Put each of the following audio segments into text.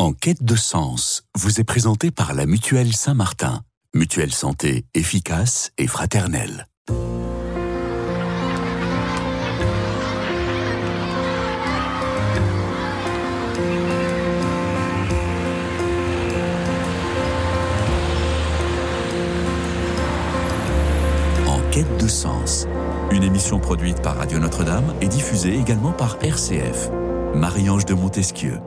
En quête de sens, vous est présenté par la Mutuelle Saint-Martin. Mutuelle santé efficace et fraternelle. En quête de sens, une émission produite par Radio Notre-Dame et diffusée également par RCF. Marie-Ange de Montesquieu.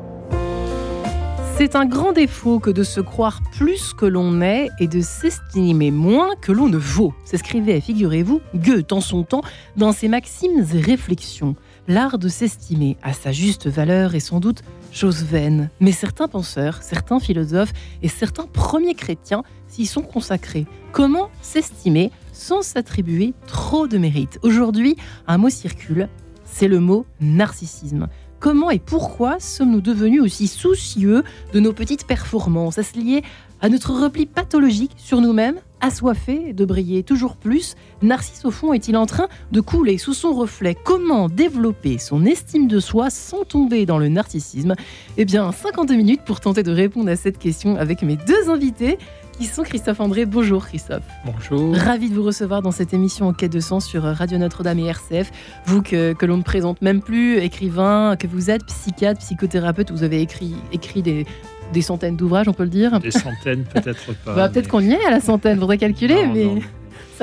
C'est un grand défaut que de se croire plus que l'on est et de s'estimer moins que l'on ne vaut. S'écrivait, figurez-vous, Goethe en son temps dans ses maximes et réflexions. L'art de s'estimer à sa juste valeur est sans doute chose vaine, mais certains penseurs, certains philosophes et certains premiers chrétiens s'y sont consacrés. Comment s'estimer sans s'attribuer trop de mérite? Aujourd'hui, un mot circule, c'est le mot narcissisme. Comment et pourquoi sommes-nous devenus aussi soucieux de nos petites performances? Est-ce lié à notre repli pathologique sur nous-mêmes, assoiffé de briller toujours plus Narcisse, au fond, est-il en train de couler sous son reflet? Comment développer son estime de soi sans tomber dans le narcissisme? Eh bien, 52 minutes pour tenter de répondre à cette question avec mes deux invités qui sont Christophe André. Bonjour Christophe. Bonjour. Ravi de vous recevoir dans cette émission En quête de sens sur Radio Notre-Dame et RCF. Vous que, que l'on ne présente même plus, écrivain, que vous êtes psychiatre, psychothérapeute, vous avez écrit, écrit des, des centaines d'ouvrages, on peut le dire Des centaines, peut-être pas. Bah, Peut-être qu'on y est à la centaine, faudrait calculer, Non, mais non.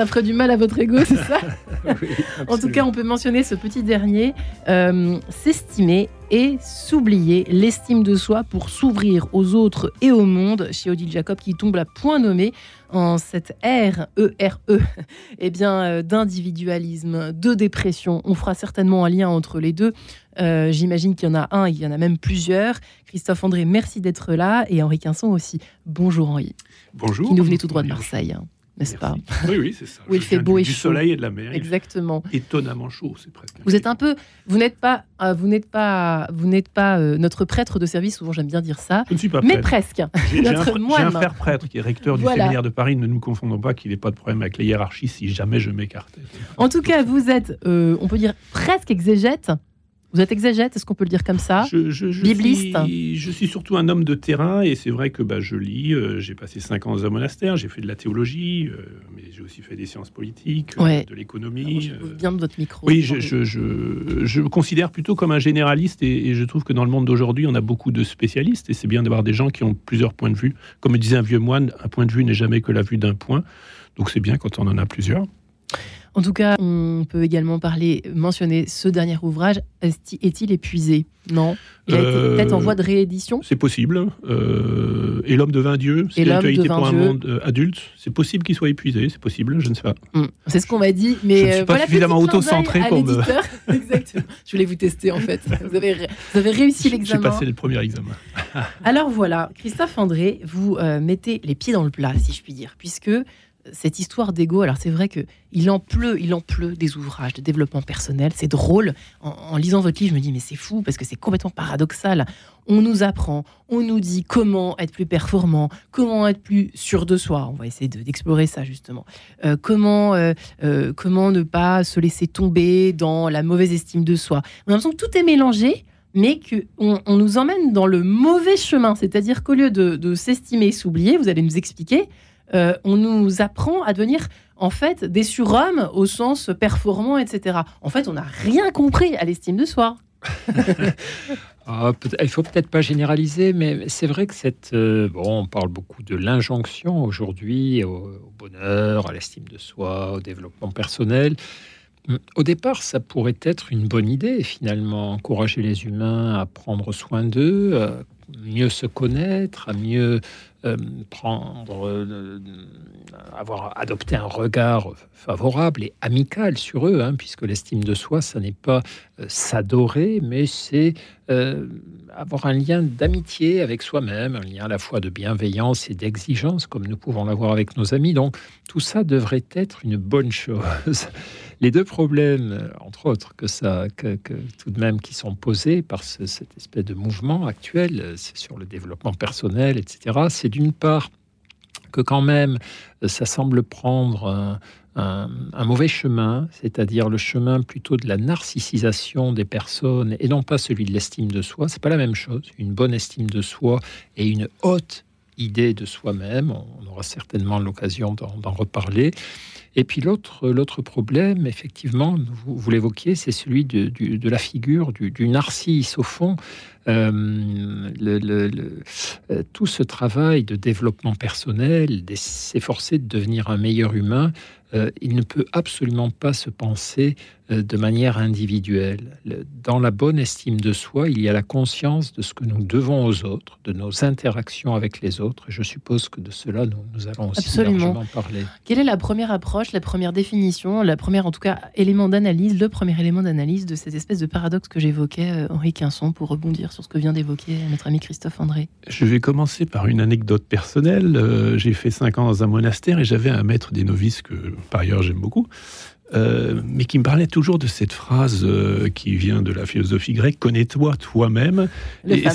Ça ferait du mal à votre ego, c'est ça Oui, En tout cas, on peut mentionner ce petit dernier, euh, s'estimer et s'oublier, l'estime de soi pour s'ouvrir aux autres et au monde, chez Odile Jacob qui tombe à point nommé en cette ère, E-R-E, eh bien, euh, d'individualisme, de dépression. On fera certainement un lien entre les deux. Euh, J'imagine qu'il y en a un, il y en a même plusieurs. Christophe André, merci d'être là. Et Henri Quinson aussi. Bonjour Henri, Bonjour. qui nous venait tout droit de. Marseille, n'est-ce pas. Oui, oui, c'est ça. Où il fait beau du, et du chaud. soleil et de la mer. Exactement. Étonnamment chaud, c'est presque. Vous êtes un peu, vous n'êtes pas, euh, vous n'êtes pas, vous n'êtes pas euh, notre prêtre de service. Souvent, j'aime bien dire ça, Je ne suis pas mais prêtre. presque. J'ai j'ai un, notre fr- j'ai un frère prêtre qui est recteur du Voilà. séminaire de Paris. Ne nous confondons pas qu'il n'ait pas de problème avec les hiérarchies si jamais je m'écartais. En tout cas, vous êtes, euh, on peut dire presque exégète. Vous êtes exégète, est-ce qu'on peut le dire comme ça Je, je- je Bibliste. Suis, je suis surtout un homme de terrain et c'est vrai que bah, je lis. euh, j'ai passé cinq ans dans un monastère, j'ai fait de la théologie, euh, mais j'ai aussi fait des sciences politiques, euh, de l'économie. Bien de votre micro. Oui, je, je, je, je me considère plutôt comme un généraliste et, et je trouve que dans le monde d'aujourd'hui, on a beaucoup de spécialistes et c'est bien d'avoir des gens qui ont plusieurs points de vue. Comme me disait un vieux moine, un point de vue n'est jamais que la vue d'un point. Donc c'est bien quand on en a plusieurs. En tout cas, on peut également parler, mentionner ce dernier ouvrage. Est-il épuisé? Non. Il a été Euh, peut-être en voie de réédition? C'est possible. Euh, et l'homme devint Dieu, spiritualité devint pour un Dieu. monde euh, adulte. C'est possible qu'il soit épuisé, c'est possible, je ne sais pas. Hum, C'est ce qu'on m'a dit, mais Je ne suis pas voilà, suffisamment auto-centré pour me-. Exactement. Je voulais vous tester en fait. Vous avez, ré- vous avez réussi J'ai l'examen. passé le premier examen. Alors voilà, Christophe André, vous euh, mettez les pieds dans le plat, si je puis dire, puisque cette histoire d'ego, alors c'est vrai que il en pleut, il en pleut des ouvrages de développement personnel. C'est drôle. En, lisant votre livre, je me dis mais c'est fou parce que c'est complètement paradoxal. On nous apprend, on nous dit comment être plus performant, comment être plus sûr de soi. On va essayer de- d'explorer ça justement. Euh, comment euh, euh, comment ne pas se laisser tomber dans la mauvaise estime de soi. On a l'impression que tout est mélangé mais qu'on on nous emmène dans le mauvais chemin. C'est-à-dire qu'au lieu de, de s'estimer et s'oublier, vous allez nous expliquer, euh, on nous apprend à devenir en fait des surhommes au sens performant, etc. En fait, on n'a rien compris à l'estime de soi. Ah, il faut peut-être pas généraliser, mais c'est vrai que cette. euh, bon, on parle beaucoup de l'injonction aujourd'hui au, au bonheur, à l'estime de soi, au développement personnel. Hum, Au départ, ça pourrait être une bonne idée, finalement, encourager les humains à prendre soin d'eux, à mieux se connaître, à mieux euh, prendre, euh, avoir adopté un regard favorable et amical sur eux, hein, puisque l'estime de soi, ça n'est pas euh, s'adorer, mais c'est avoir un lien d'amitié avec soi-même, un lien à la fois de bienveillance et d'exigence, comme nous pouvons l'avoir avec nos amis. Donc, tout ça devrait être une bonne chose. Les deux problèmes, euh, entre autres, que ça, que, tout de même qui sont posés par ce- cette espèce de mouvement actuel, euh, c'est sur le développement personnel, etc. C'est d'une part que quand même, euh, ça semble prendre un, un, mauvais chemin, c'est-à-dire le chemin plutôt de la narcissisation des personnes et non pas celui de l'estime de soi. C'est pas la même chose. Une bonne estime de soi et une haute idée de soi-même. On aura certainement l'occasion d'en reparler. Et puis l'autre, problème, effectivement, vous, l'évoquiez, c'est celui de, la figure du, du narcisse. Au fond, euh, le, euh, tout ce travail de développement personnel, s'efforcer de devenir un meilleur humain, euh, il ne peut absolument pas se penser de manière individuelle. Dans la bonne estime de soi, il y a la conscience de ce que nous devons aux autres, de nos interactions avec les autres. je suppose que de cela, nous, nous allons aussi largement parler. Quelle est la première approche, la première définition, la première, en tout cas, élément d'analyse, le premier élément d'analyse de cette espèce de paradoxe que j'évoquais, euh, Henri Quinson, pour rebondir sur ce que vient d'évoquer notre ami Christophe André? Je vais commencer par une anecdote personnelle. J'ai fait cinq ans dans un monastère et j'avais un maître des novices que, par ailleurs, j'aime beaucoup. Euh, mais qui me parlait toujours de cette phrase euh, qui vient de la philosophie grecque connais-toi toi-même. Et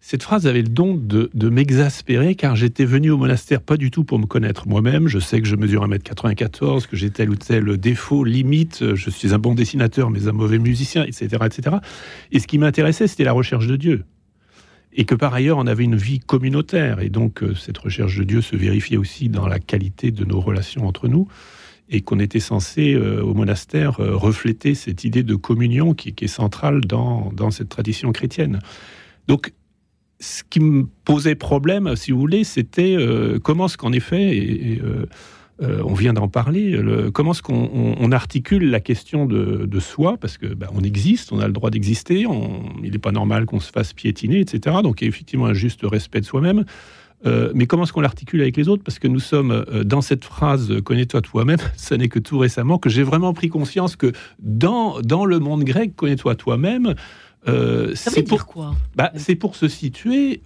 cette, phrase avait le don de, m'exaspérer car j'étais venu au monastère pas du tout pour me connaître moi-même. Je sais que je mesure 1m94, que j'ai tel ou tel défaut, limite, je suis un bon dessinateur mais un mauvais musicien, etc. etc. Et ce qui m'intéressait, c'était la recherche de Dieu et que par ailleurs on avait une vie communautaire et donc euh, cette recherche de Dieu se vérifiait aussi dans la qualité de nos relations entre nous et qu'on était censé euh, au monastère euh, refléter cette idée de communion qui, est centrale dans, cette tradition chrétienne. Donc, ce qui me posait problème, si vous voulez, c'était euh, comment est-ce qu'en effet, et, on vient d'en parler, comment est-ce qu'on articule la question de, de soi, parce que bah, on existe, on a le droit d'exister, il n'est pas normal qu'on se fasse piétiner, etc. Donc, il y a effectivement un juste respect de soi-même. Euh, mais comment est-ce qu'on l'articule avec les autres? Parce que nous sommes euh, dans cette phrase euh, connais-toi toi-même, ça n'est que tout récemment que j'ai vraiment pris conscience que dans, dans le monde grec, connais-toi toi-même, c'est pour quoi? bah, C'est pour se situer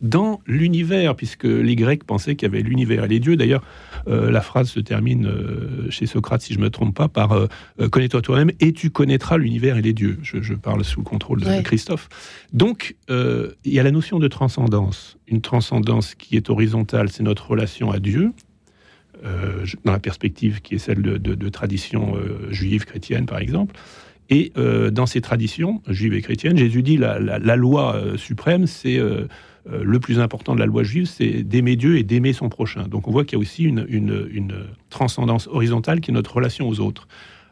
dans l'univers, puisque les Grecs pensaient qu'il y avait l'univers et les dieux. D'ailleurs, euh, la phrase se termine euh, chez Socrate, si je ne me trompe pas, par euh, Connais-toi toi-même et tu connaîtras l'univers et les dieux. Je, parle sous le contrôle de, Christophe. Donc, il y a la notion de transcendance. Une transcendance qui est horizontale, c'est notre relation à Dieu. dans la perspective qui est celle de, tradition juive, chrétienne, par exemple. Et dans ces traditions juives et chrétiennes, Jésus dit la, la loi suprême, c'est euh, le plus important de la loi juive, c'est d'aimer Dieu et d'aimer son prochain. Donc on voit qu'il y a aussi une, transcendance horizontale qui est notre relation aux autres.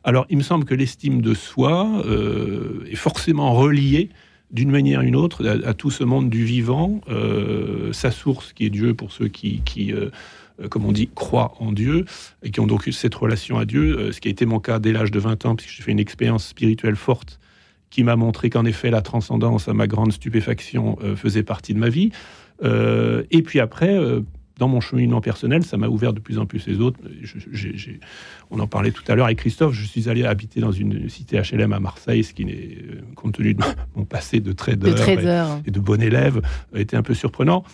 Alors il me semble que l'estime de soi euh, est forcément reliée d'une manière ou une autre à, tout ce monde du vivant, euh, sa source qui est Dieu pour ceux qui, comme on dit, croient en Dieu et qui ont donc eu cette relation à Dieu, ce qui a été mon cas dès l'âge de 20 ans, puisque j'ai fait une expérience spirituelle forte qui m'a montré qu'en effet la transcendance, à ma grande stupéfaction, euh, faisait partie de ma vie. Euh, et puis après, euh, dans mon cheminement personnel, ça m'a ouvert de plus en plus les autres. on en parlait tout à l'heure avec Christophe. Je suis allé habiter dans une cité HLM à Marseille, ce qui n'est, compte tenu de mon passé de trader, Et, de bon élève, était un peu surprenant.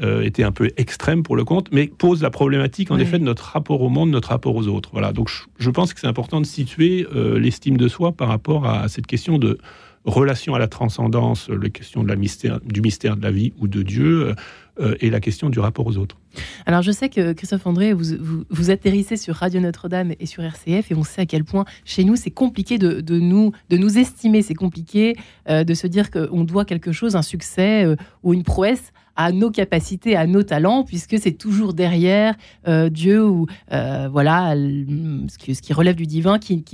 Était un peu extrême pour le compte, mais pose la problématique en effet de notre rapport au monde, notre rapport aux autres. Voilà. Donc je, pense que c'est important de situer l'estime de soi par rapport à cette question de relation à la transcendance, la question de la mystère, du mystère de la vie ou de Dieu, euh, et la question du rapport aux autres. Alors je sais que Christophe André, vous, vous, atterrissez sur Radio Notre-Dame et sur RCF, et on sait à quel point chez nous c'est compliqué de, de, nous, de nous estimer, c'est compliqué euh, de se dire qu'on doit quelque chose, un succès euh, ou une prouesse à nos capacités, à nos talents, puisque c'est toujours derrière euh, Dieu ou euh, voilà ce qui, relève du divin qui,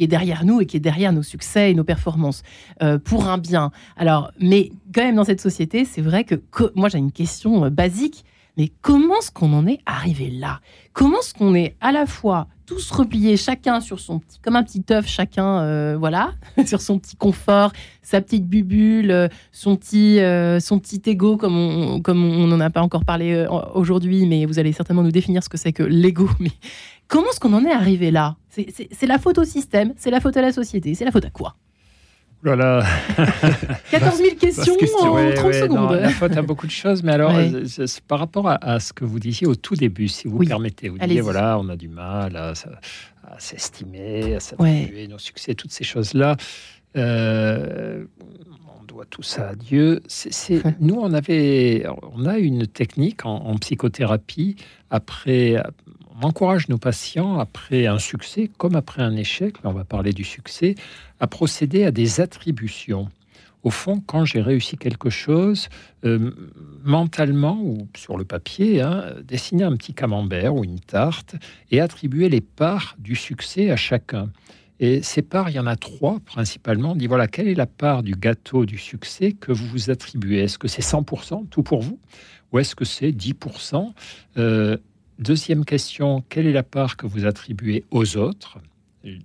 est derrière nous et qui est derrière nos succès et nos performances euh, pour un bien. Alors, mais quand même dans cette société, c'est vrai que, moi j'ai une question basique. Mais comment est-ce qu'on en est arrivé là? Comment est-ce qu'on est à la fois tous repliés, chacun sur son petit, comme un petit œuf, chacun, euh, voilà, sur son petit confort, sa petite bubule, euh, son petit, euh, son petit ego, comme on, comme on n'en a pas encore parlé aujourd'hui, mais vous allez certainement nous définir ce que c'est que l'ego. Mais comment est-ce qu'on en est arrivé là? C'est la faute au système, c'est la faute à la société, c'est la faute à quoi? Voilà. 14 000 questions, en 30 secondes. la faute à beaucoup de choses, mais alors, par rapport à, ce que vous disiez au tout début, si vous permettez, vous disiez, voilà, on a du mal à, s'estimer, à s'attribuer nos succès, toutes ces choses-là. Euh, on doit tout ça à Dieu. Nous, on avait, on a une technique en, en psychothérapie après encourage nos patients, après un succès comme après un échec, on va parler du succès, à procéder à des attributions. Au fond, quand j'ai réussi quelque chose, euh, mentalement ou sur le papier, hein, dessiner un petit camembert ou une tarte et attribuer les parts du succès à chacun. Et ces parts, il y en a trois principalement. On dit voilà, quelle est la part du gâteau du succès que vous vous attribuez? Est-ce que c'est 100% tout pour vous? Ou est-ce que c'est 10% euh, Deuxième question, quelle est la part que vous attribuez aux autres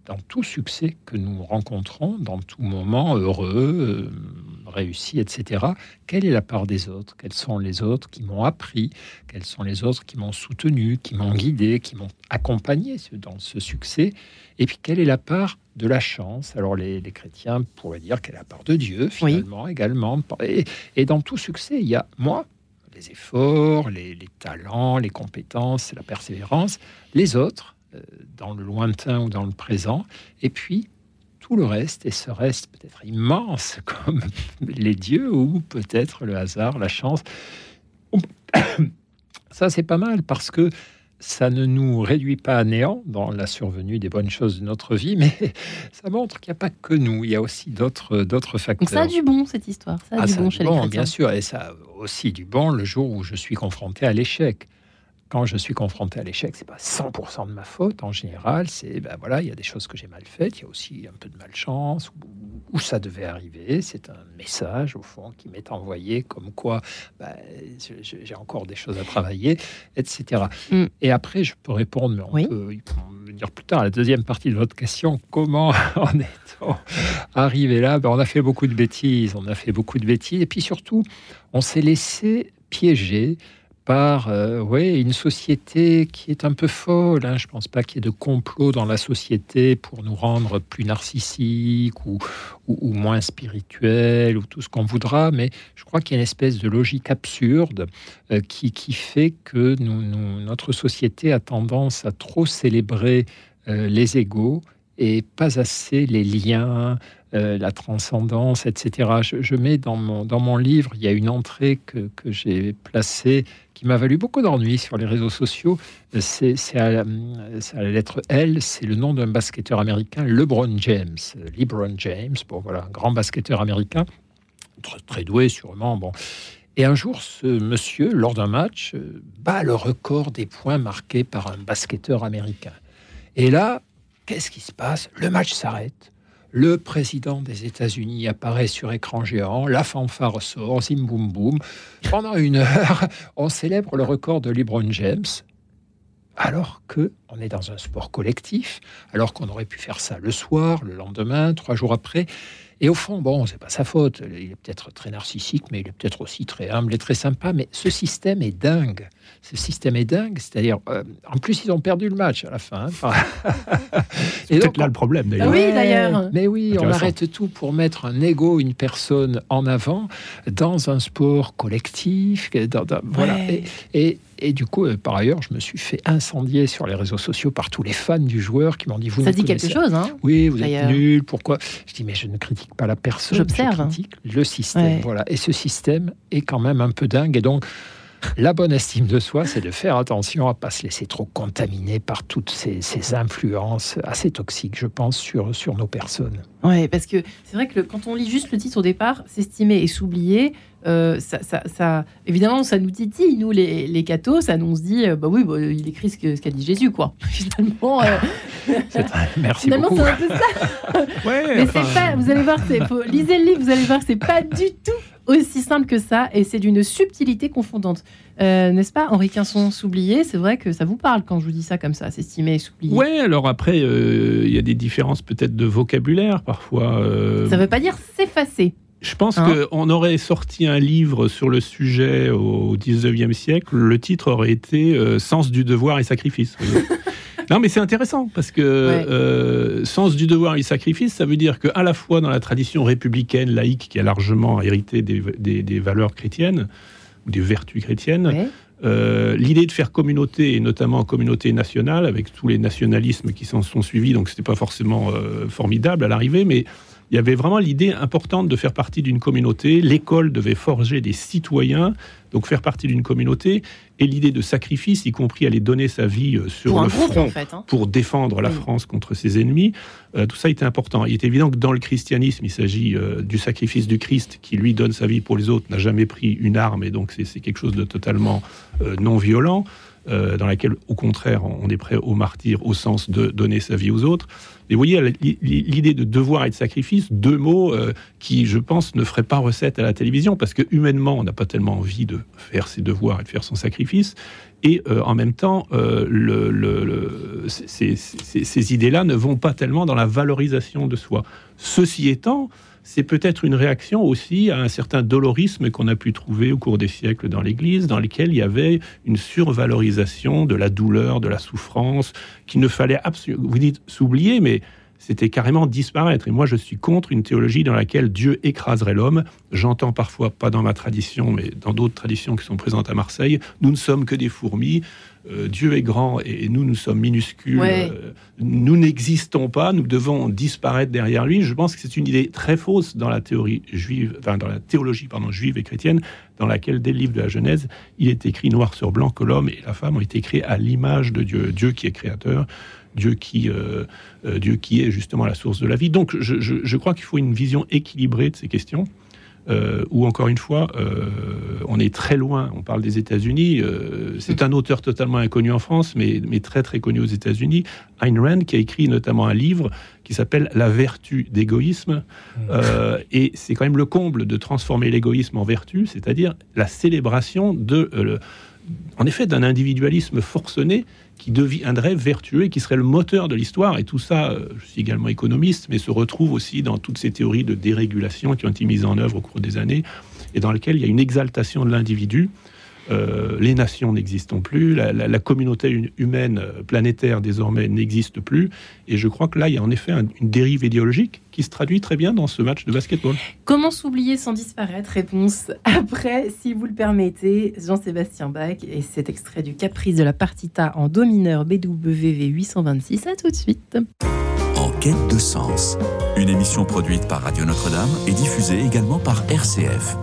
dans tout succès que nous rencontrons, dans tout moment heureux, euh, réussi, etc., quelle est la part des autres? Quels sont les autres qui m'ont appris? Quels sont les autres qui m'ont soutenu, qui m'ont guidé, qui m'ont accompagné dans ce succès? Et puis, quelle est la part de la chance? Alors, les, chrétiens pourraient dire quelle est la part de Dieu, finalement, également. Et, dans tout succès, il y a moi, les efforts, les talents, les compétences, la persévérance, les autres euh, dans le lointain ou dans le présent, et puis tout le reste, et ce reste peut-être immense comme les dieux ou peut-être le hasard, la chance. Ça, c'est pas mal parce que ça ne nous réduit pas à néant dans la survenue des bonnes choses de notre vie, mais ça montre qu'il n'y a pas que nous, il y a aussi d'autres d'autres facteurs. ça a du bon cette histoire, ça a ah, du bon chez les chrétiens. Bien sûr, et ça a aussi du bon le jour où je suis confronté à l'échec quand je suis confronté à l'échec, c'est pas 100% de ma faute. En général, c'est ben voilà, il y a des choses que j'ai mal faites, il y a aussi un peu de malchance où, ça devait arriver. C'est un message au fond qui m'est envoyé comme quoi ben, j'ai encore des choses à travailler, etc. Mm. Et après, je peux répondre, mais on peut dire plus tard la deuxième partie de votre question. Comment en est-on arrivé là? Ben, On a fait beaucoup de bêtises, on a fait beaucoup de bêtises, et puis surtout, on s'est laissé piéger par euh, ouais, une société qui est un peu folle. Hein. Je ne pense pas qu'il y ait de complot dans la société pour nous rendre plus narcissiques ou, moins spirituels ou tout ce qu'on voudra, mais je crois qu'il y a une espèce de logique absurde euh, qui, fait que notre société a tendance à trop célébrer euh, les égaux et pas assez les liens, euh, la transcendance, etc. Je, mets dans mon, dans mon livre, il y a une entrée que, que j'ai placée qui m'a valu beaucoup d'ennuis sur les réseaux sociaux. C'est à, la lettre L, c'est le nom d'un basketteur américain, LeBron James. LeBron James, bon voilà, un grand basketteur américain, très, très doué sûrement. Bon. Et un jour, ce monsieur, lors d'un match, euh, bat le record des points marqués par un basketteur américain. Et là, qu'est-ce qui se passe? Le match s'arrête le président des États-Unis apparaît sur écran géant, la fanfare sort, zim boum boum. Pendant une heure, on célèbre le record de LeBron James, alors que on est dans un sport collectif, alors qu'on aurait pu faire ça le soir, le lendemain, trois jours après. Et au fond, bon, c'est pas sa faute. Il est peut-être très narcissique, mais il est peut-être aussi très humble et très sympa. Mais ce système est dingue. Ce système est dingue. C'est-à-dire, euh, en plus, ils ont perdu le match à la fin. Hein. c'est peut-être là le problème, d'ailleurs. Oui, d'ailleurs. Mais oui, on arrête tout pour mettre un ego, une personne en avant dans un sport collectif. voilà. et, et du coup, euh, par ailleurs, je me suis fait incendier sur les réseaux sociaux par tous les fans du joueur qui m'ont dit vous ça dit quelque chose hein oui vous êtes nul pourquoi? Je dis mais je ne critique pas la personne j'observe. je critique le système. Voilà. Et ce système est quand même un peu dingue. Et donc la bonne estime de soi, c'est de faire attention à pas se laisser trop contaminer par toutes ces, influences assez toxiques, je pense, sur, sur nos personnes. Oui, parce que c'est vrai que quand on lit juste le titre au départ, s'estimer et s'oublier, euh, ça, ça, évidemment, ça nous titille, nous, les, les cathos, ça nous dit, euh, bah oui, bah, il écrit ce qu'a dit Jésus, quoi. Finalement, euh, merci beaucoup. c'est un peu ça. Mais c'est pas, vous allez voir, lisez le livre, vous allez voir, c'est pas du tout aussi simple que ça, et c'est d'une subtilité confondante. N'est-ce pas, Henri Quinson, s'oublier, c'est vrai que ça vous parle quand je vous dis ça comme ça, s'estimer et s'oublier. Ouais, alors après, il y a des différences peut-être de vocabulaire parfois. Ça veut pas dire s'effacer. Je pense hein qu'on aurait sorti un livre sur le sujet au 19e siècle. Le titre aurait été euh, Sens du devoir et sacrifice. non, mais c'est intéressant parce que euh, sens du devoir et sacrifice, ça veut dire qu'à la fois dans la tradition républicaine laïque qui a largement hérité des, valeurs chrétiennes ou des vertus chrétiennes, euh, l'idée de faire communauté, et notamment communauté nationale, avec tous les nationalismes qui s'en sont suivis, donc c'était pas forcément formidable à l'arrivée, mais il y avait vraiment l'idée importante de faire partie d'une communauté. L'école devait forger des citoyens, donc faire partie d'une communauté, et l'idée de sacrifice, y compris aller donner sa vie euh, sur le front hein. pour défendre la France contre ses ennemis. Euh, tout ça était important. Il est évident que dans le christianisme, il s'agit euh, du sacrifice du Christ qui lui donne sa vie pour les autres, n'a jamais pris une arme, et donc c'est quelque chose de totalement non violent. Dans laquelle, au contraire, on est prêt au martyr au sens de donner sa vie aux autres. Et vous voyez, l'idée de devoir et de sacrifice, deux mots euh, qui, je pense, ne feraient pas recette à la télévision, parce que humainement, on n'a pas tellement envie de faire ses devoirs et de faire son sacrifice. Et euh, en même temps, euh, ces idées-là ne vont pas tellement dans la valorisation de soi. Ceci étant, c'est peut-être une réaction aussi à un certain dolorisme qu'on a pu trouver au cours des siècles dans l'Église, dans lequel il y avait une survalorisation de la douleur, de la souffrance, qu'il ne fallait absolument, vous dites s'oublier, mais c'était carrément disparaître. Et moi, je suis contre une théologie dans laquelle Dieu écraserait l'homme. J'entends parfois, pas dans ma tradition, mais dans d'autres traditions qui sont présentes à Marseille, nous ne sommes que des fourmis. Euh, Dieu est grand et nous, nous sommes minuscules. Euh, nous n'existons pas, nous devons disparaître derrière lui. Je pense que c'est une idée très fausse dans la théorie juive, enfin dans la théologie pardon, juive et chrétienne, dans laquelle dès le livre de la Genèse, il est écrit noir sur blanc que l'homme et la femme ont été créés à l'image de Dieu, Dieu qui est créateur. Dieu qui, euh, Dieu qui est justement la source de la vie. Donc je, je crois qu'il faut une vision équilibrée de ces questions. Euh, où encore une fois, euh, on est très loin. On parle des États-Unis. Euh, c'est un auteur totalement inconnu en France, mais, mais très très connu aux États-Unis. Ayn Rand, qui a écrit notamment un livre qui s'appelle La vertu d'égoïsme. et c'est quand même le comble de transformer l'égoïsme en vertu, c'est-à-dire la célébration de, en effet, d'un individualisme forcené qui deviendrait vertueux et qui serait le moteur de l'histoire. Et tout ça, euh, je suis également économiste, mais se retrouve aussi dans toutes ces théories de dérégulation qui ont été mises en œuvre au cours des années et dans lesquelles il y a une exaltation de l'individu euh, les nations n'existent plus, la, communauté humaine euh, planétaire désormais n'existe plus. Et je crois que là, il y a en effet une dérive idéologique qui se traduit très bien dans ce match de basketball. Comment s'oublier sans disparaître? Réponse après, si vous le permettez, Jean-Sébastien Bach et cet extrait du Caprice de la partita en do mineur BWV 826. À tout de suite. En quête de sens, une émission produite par Radio Notre-Dame et diffusée également par RCF.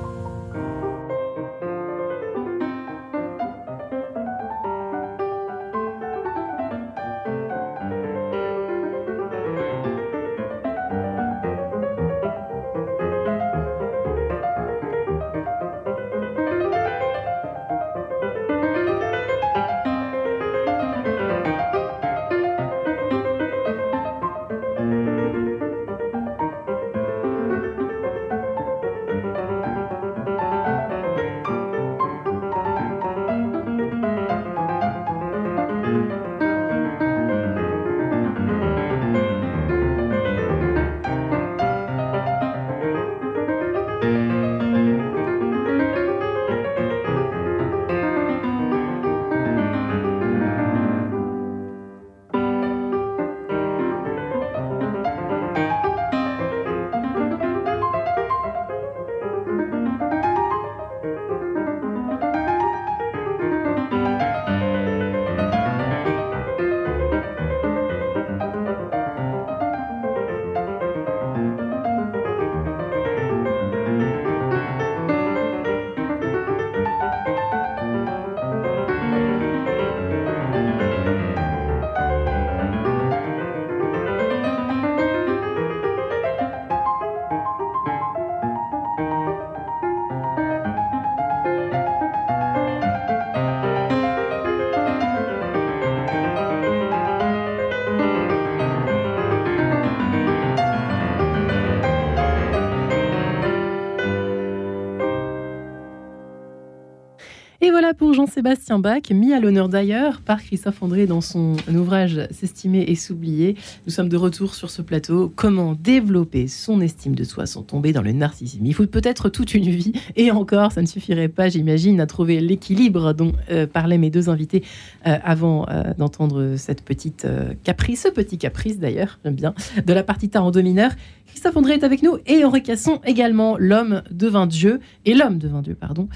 Jean-Sébastien Bach, mis à l'honneur d'ailleurs par Christophe André dans son ouvrage S'estimer et s'oublier. Nous sommes de retour sur ce plateau. Comment développer son estime de soi sans tomber dans le narcissisme? Il faut peut-être toute une vie, et encore, ça ne suffirait pas, j'imagine, à trouver l'équilibre dont euh, parlaient mes deux invités euh, avant euh, d'entendre cette petite caprice, ce petit caprice d'ailleurs, j'aime bien, de la partita en do mineur. Christophe André est avec nous et Henri Casson également, L'homme devint Dieu, et L'homme devint Dieu, pardon,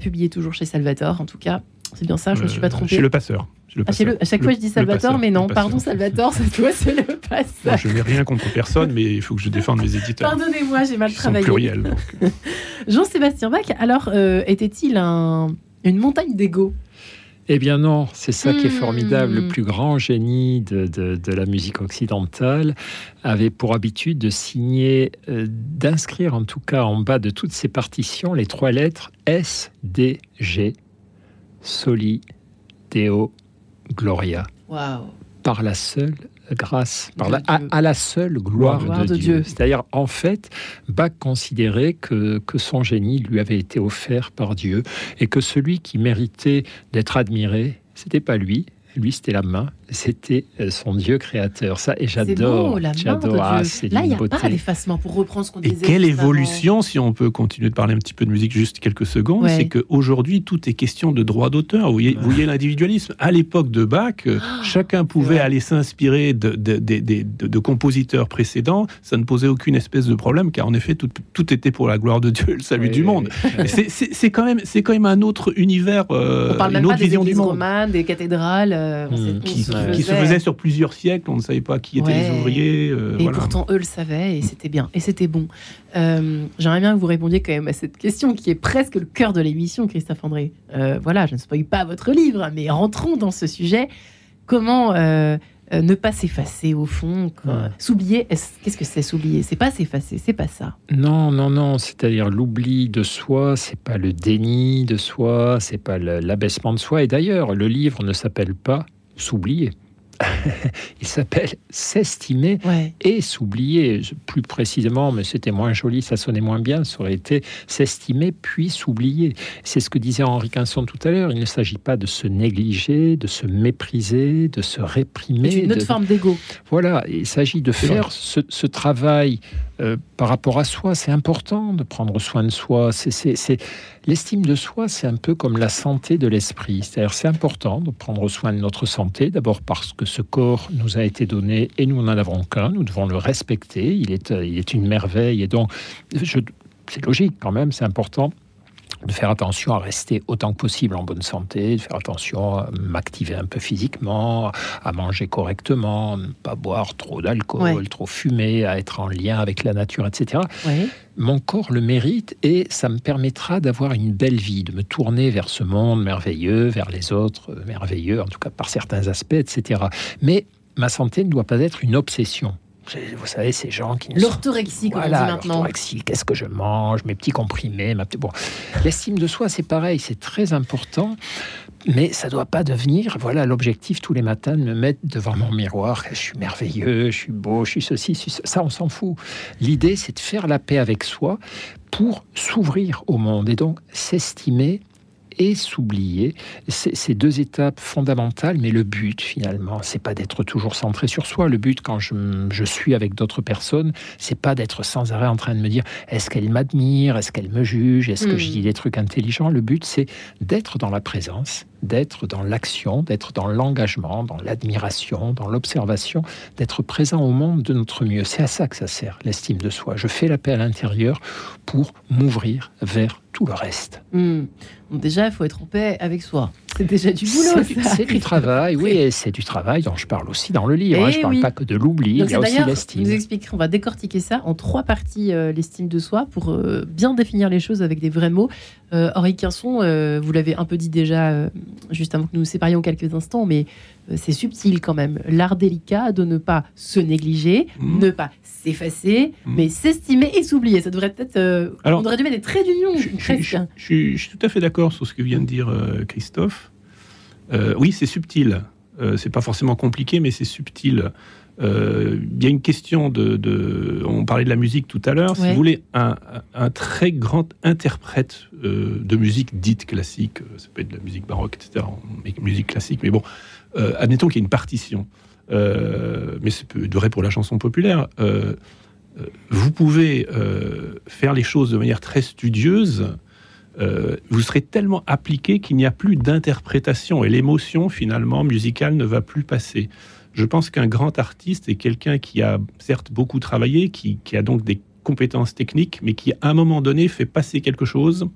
publié toujours chez Salvatore en tout cas. C'est bien ça, je ne me suis pas Euh, trompée. Chez le passeur. Le Ah, le-. À chaque fois, je dis Salvatore, mais non, pardon, Salvatore, cette fois, c'est le Moi, passeur. je n'ai rien contre personne, mais il faut que je défende mes éditeurs. Pardonnez-moi, j'ai mal travaillé. Jean-Sébastien Bach, alors, euh, était-il un- une montagne d'ego? Eh bien non, c'est ça qui est Hmm. formidable. Le plus grand génie de, de- de la musique occidentale avait pour habitude de signer, euh, d'inscrire en tout cas en bas de toutes ses partitions les trois lettres S, D, G, Soli, Deo, Gloria. Waouh Par la seule grâce, par De la- à, la seule gloire, Gloire de, de Dieu. Dieu. C'est-à-dire, en fait, Bach considérait que, que son génie lui avait été offert par Dieu et que celui qui méritait d'être admiré, c'était pas lui. Lui, c'était la main, c'était euh, son Dieu créateur. Ça, et C'est j'adore. J'adore. Ah, Là, il n'y a pas d'effacement pour reprendre ce qu'on Et disait. quelle juste avant. évolution, si on peut continuer de parler un petit peu de musique juste quelques secondes, Ouais. c'est qu'aujourd'hui, tout est question de droit d'auteur. Vous voyez, l'individualisme. À l'époque de Bach, euh, chacun pouvait aller s'inspirer de, de- de- de- de- de compositeurs précédents. Ça ne posait aucune espèce de problème, car en effet, tout, tout était pour la gloire de Dieu et le salut Oui, du oui, monde. oui. C'est- quand, même- c'est quand même un autre univers, euh, On parle même une pas autre des vision du églises monde. romanes, des cathédrales. euh, on sait- on Qui, qui se faisait. sur plusieurs siècles, on ne savait pas qui étaient Ouais. les ouvriers. euh, Et voilà. pourtant, eux le savaient et c'était bien. Et c'était bon. Euh, J'aimerais bien que vous répondiez quand même à cette question qui est presque le cœur de l'émission, Christophe André. Euh, voilà, je ne spoil pas votre livre, mais rentrons dans ce sujet. Comment euh, euh, ne pas s'effacer au fond. Ouais. S'oublier, est-ce- qu'est-ce que c'est s'oublier? C'est pas s'effacer, c'est pas ça. Non, non, non. C'est-à-dire l'oubli de soi, c'est pas le déni de soi, c'est pas l'abaissement de soi. Et d'ailleurs, le livre ne s'appelle pas s'oublier. Il s'appelle s'estimer Ouais. et s'oublier. Plus précisément, mais c'était moins joli, ça sonnait moins bien, ça aurait été s'estimer puis s'oublier. C'est ce que disait Henri Quinson tout à l'heure. Il ne s'agit pas de se négliger, de se mépriser, de se réprimer. C'est une autre de- forme d'ego. voilà, il s'agit de faire ce travail euh, par rapport à soi. C'est important de prendre soin de soi. C'est, L'estime de soi, c'est un peu comme la santé de l'esprit. C'est-à-dire, c'est important de prendre soin de notre santé, d'abord parce que ce corps nous a été donné et nous n'en avons qu'un. Nous devons le respecter. Il est, il est une merveille. Et donc, c'est logique quand même, c'est important de faire attention à rester autant que possible en bonne santé, de faire attention à m'activer un peu physiquement, à manger correctement, ne pas boire trop d'alcool, Ouais. trop fumer, à être en lien avec la nature, etc. Ouais. Mon corps le mérite et ça me permettra d'avoir une belle vie, de me tourner vers ce monde merveilleux, vers les autres merveilleux, en tout cas par certains aspects, etc. Mais ma santé ne doit pas être une obsession. Vous savez, ces gens qui ne sont L'orthorexie, comme on voilà, dit maintenant. l'orthorexie, qu'est-ce que je mange, mes petits comprimés, ma petite... Bon, l'estime de soi, c'est pareil, c'est très important, mais ça doit pas devenir, voilà, l'objectif tous les matins de me mettre devant mon miroir, je suis merveilleux, je suis beau, je suis ceci, je suis ça, Ça, on s'en fout. L'idée, c'est de faire la paix avec soi pour s'ouvrir au monde et donc s'estimer et s'oublier. C'est c'est deux étapes fondamentales, mais le but finalement, c'est pas d'être toujours centré sur soi. Le but, quand je, suis avec d'autres personnes, c'est pas d'être sans arrêt en train de me dire est-ce qu'elle m'admire, est-ce qu'elle me juge, est-ce que Mm. je dis des trucs intelligents? Le but, c'est d'être dans la présence, d'être dans l'action, d'être dans l'engagement, dans l'admiration, dans l'observation, d'être présent au monde de notre mieux. C'est à ça que ça sert, l'estime de soi. Je fais la paix à l'intérieur pour m'ouvrir vers tout le reste. Hmm. Déjà, il faut être en paix avec soi. C'est déjà du boulot. C'est du, travail, oui, c'est du travail dont je parle aussi dans le livre. hein. Eh Je ne parle oui. pas que de l'oubli, il y a aussi l'estime. nous expliquerons, on va décortiquer ça en trois parties, euh, l'estime de soi, pour euh, bien définir les choses avec des vrais mots. Euh, Henri Quinson, euh, vous l'avez un peu dit déjà, euh, juste avant que nous nous séparions quelques instants, mais euh, c'est subtil quand même. L'art délicat de ne pas se négliger, Mhm. ne pas s'effacer, Mhm. mais s'estimer et s'oublier. Ça devrait peut-être... euh, Alors, on devrait dû mettre des traits d'union, Je, je- presque. je- je suis- je suis tout à fait d'accord sur ce que vient de dire euh, Christophe. Euh, oui, c'est subtil. Euh, c'est pas forcément compliqué, mais c'est subtil. Euh, Il y a une question de, de- On parlait de la musique tout à l'heure. Si vous voulez, un, un très grand interprète euh, de musique dite classique, ça peut être de la musique baroque, etc., mais musique classique, mais bon, euh, admettons qu'il y ait une partition. Mais c'est peu- vrai pour la chanson populaire. Vous pouvez faire les choses de manière très studieuse. Euh, vous serez tellement appliqué qu'il n'y a plus d'interprétation et l'émotion finalement musicale ne va plus passer. Je pense qu'un grand artiste est quelqu'un qui a certes beaucoup travaillé, qui, a donc des compétences techniques, mais qui à un moment donné fait passer quelque chose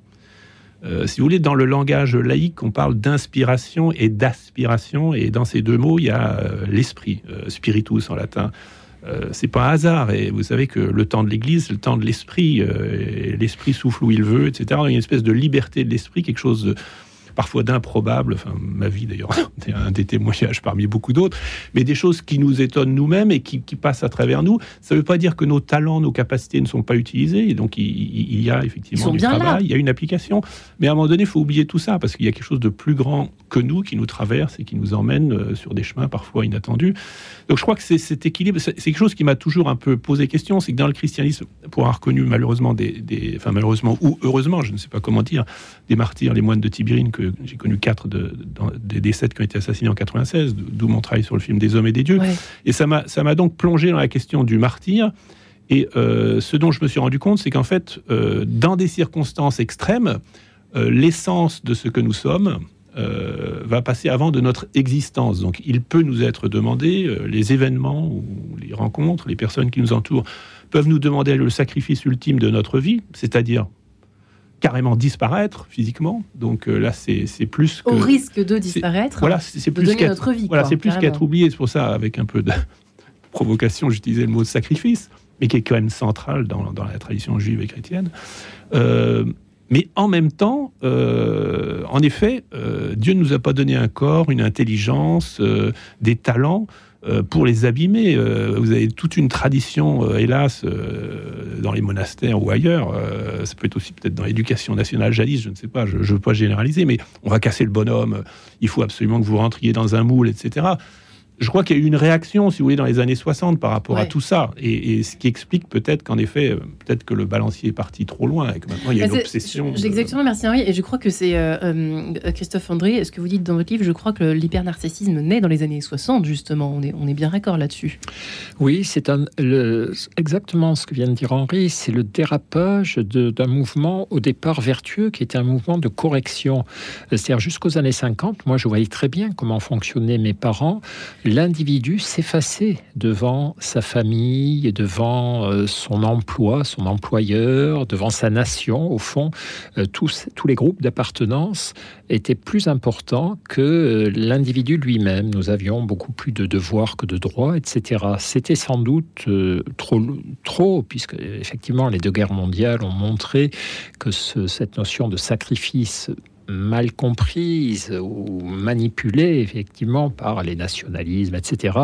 Euh, si vous voulez, dans le langage laïque, on parle d'inspiration et d'aspiration, et dans ces deux mots, il y a euh, l'esprit, spiritus en latin. C'est pas un hasard, et vous savez que le temps de l'Église, c'est le temps de l'esprit, l'esprit souffle où il veut, etc. Il y a une espèce de liberté de l'esprit, quelque chose de, parfois d'improbables, enfin ma vie d'ailleurs, un des témoignages parmi beaucoup d'autres, mais des choses qui nous étonnent nous-mêmes et qui, passent à travers nous. Ça ne veut pas dire que nos talents, nos capacités ne sont pas utilisés, et donc il, y a effectivement du travail, il y a une application, mais à un moment donné, il faut oublier tout ça, parce qu'il y a quelque chose de plus grand que nous qui nous traverse et qui nous emmène euh, sur des chemins parfois inattendus. Donc je crois que c'est cet équilibre, c'est quelque chose qui m'a toujours un peu posé question, c'est que dans le christianisme, pour avoir connu malheureusement des, des, enfin malheureusement ou heureusement, je ne sais pas comment dire, des martyrs, les moines de Tibérine que j'ai connu quatre de, des, sept qui ont été assassinés en 96, d'où mon travail sur le film des hommes et des dieux. Et ça m'a ça m'a donc plongé dans la question du martyr. Et euh, ce dont je me suis rendu compte, c'est qu'en fait, euh, dans des circonstances extrêmes, euh, l'essence de ce que nous sommes va passer avant de notre existence. Donc, il peut nous être demandé, les événements ou les rencontres, les personnes qui nous entourent peuvent nous demander le sacrifice ultime de notre vie, c'est-à-dire carrément disparaître physiquement. Donc euh, là, c'est plus que, au risque de disparaître. Voilà, c'est plus qu'être voilà, c'est plus qu'être oublié. C'est pour ça, avec un peu de provocation, j'utilisais le mot sacrifice, mais qui est quand même central dans, dans la tradition juive et chrétienne. Euh, mais en même temps, euh, en effet, Dieu ne nous a pas donné un corps, une intelligence, des talents pour les abîmer. Euh, vous avez toute une tradition, euh, hélas, dans les monastères ou ailleurs. ça peut être aussi peut-être dans l'éducation nationale jadis, je ne sais pas, je ne veux pas généraliser, mais on va casser le bonhomme, il faut absolument que vous rentriez dans un moule, etc je crois qu'il y a eu une réaction, si vous voulez, dans les années 60 par rapport à tout ça. Et, ce qui explique peut-être qu'en effet, euh, peut-être que le balancier est parti trop loin et que maintenant il y a une obsession. Exactement, merci Henri. Et je crois que c'est euh, euh, Christophe André, ce que vous dites dans votre livre, je crois que l'hypernarcissisme naît dans les années 60, justement. On est, on est bien d'accord là-dessus. Oui, c'est exactement ce que vient de dire Henri. C'est le dérapage d'un mouvement au départ vertueux qui était un mouvement de correction. C'est-à-dire jusqu'aux années 50, moi je voyais très bien comment fonctionnaient mes parents l'individu s'effaçait devant sa famille, devant euh, son emploi, son employeur, devant sa nation. Au fond, euh, tous, tous les groupes d'appartenance étaient plus importants que euh, l'individu lui-même. Nous avions beaucoup plus de devoirs que de droits, etc. C'était sans doute trop, trop, puisque effectivement les deux guerres mondiales ont montré que cette notion de sacrifice mal comprise ou manipulée effectivement par les nationalismes, etc.,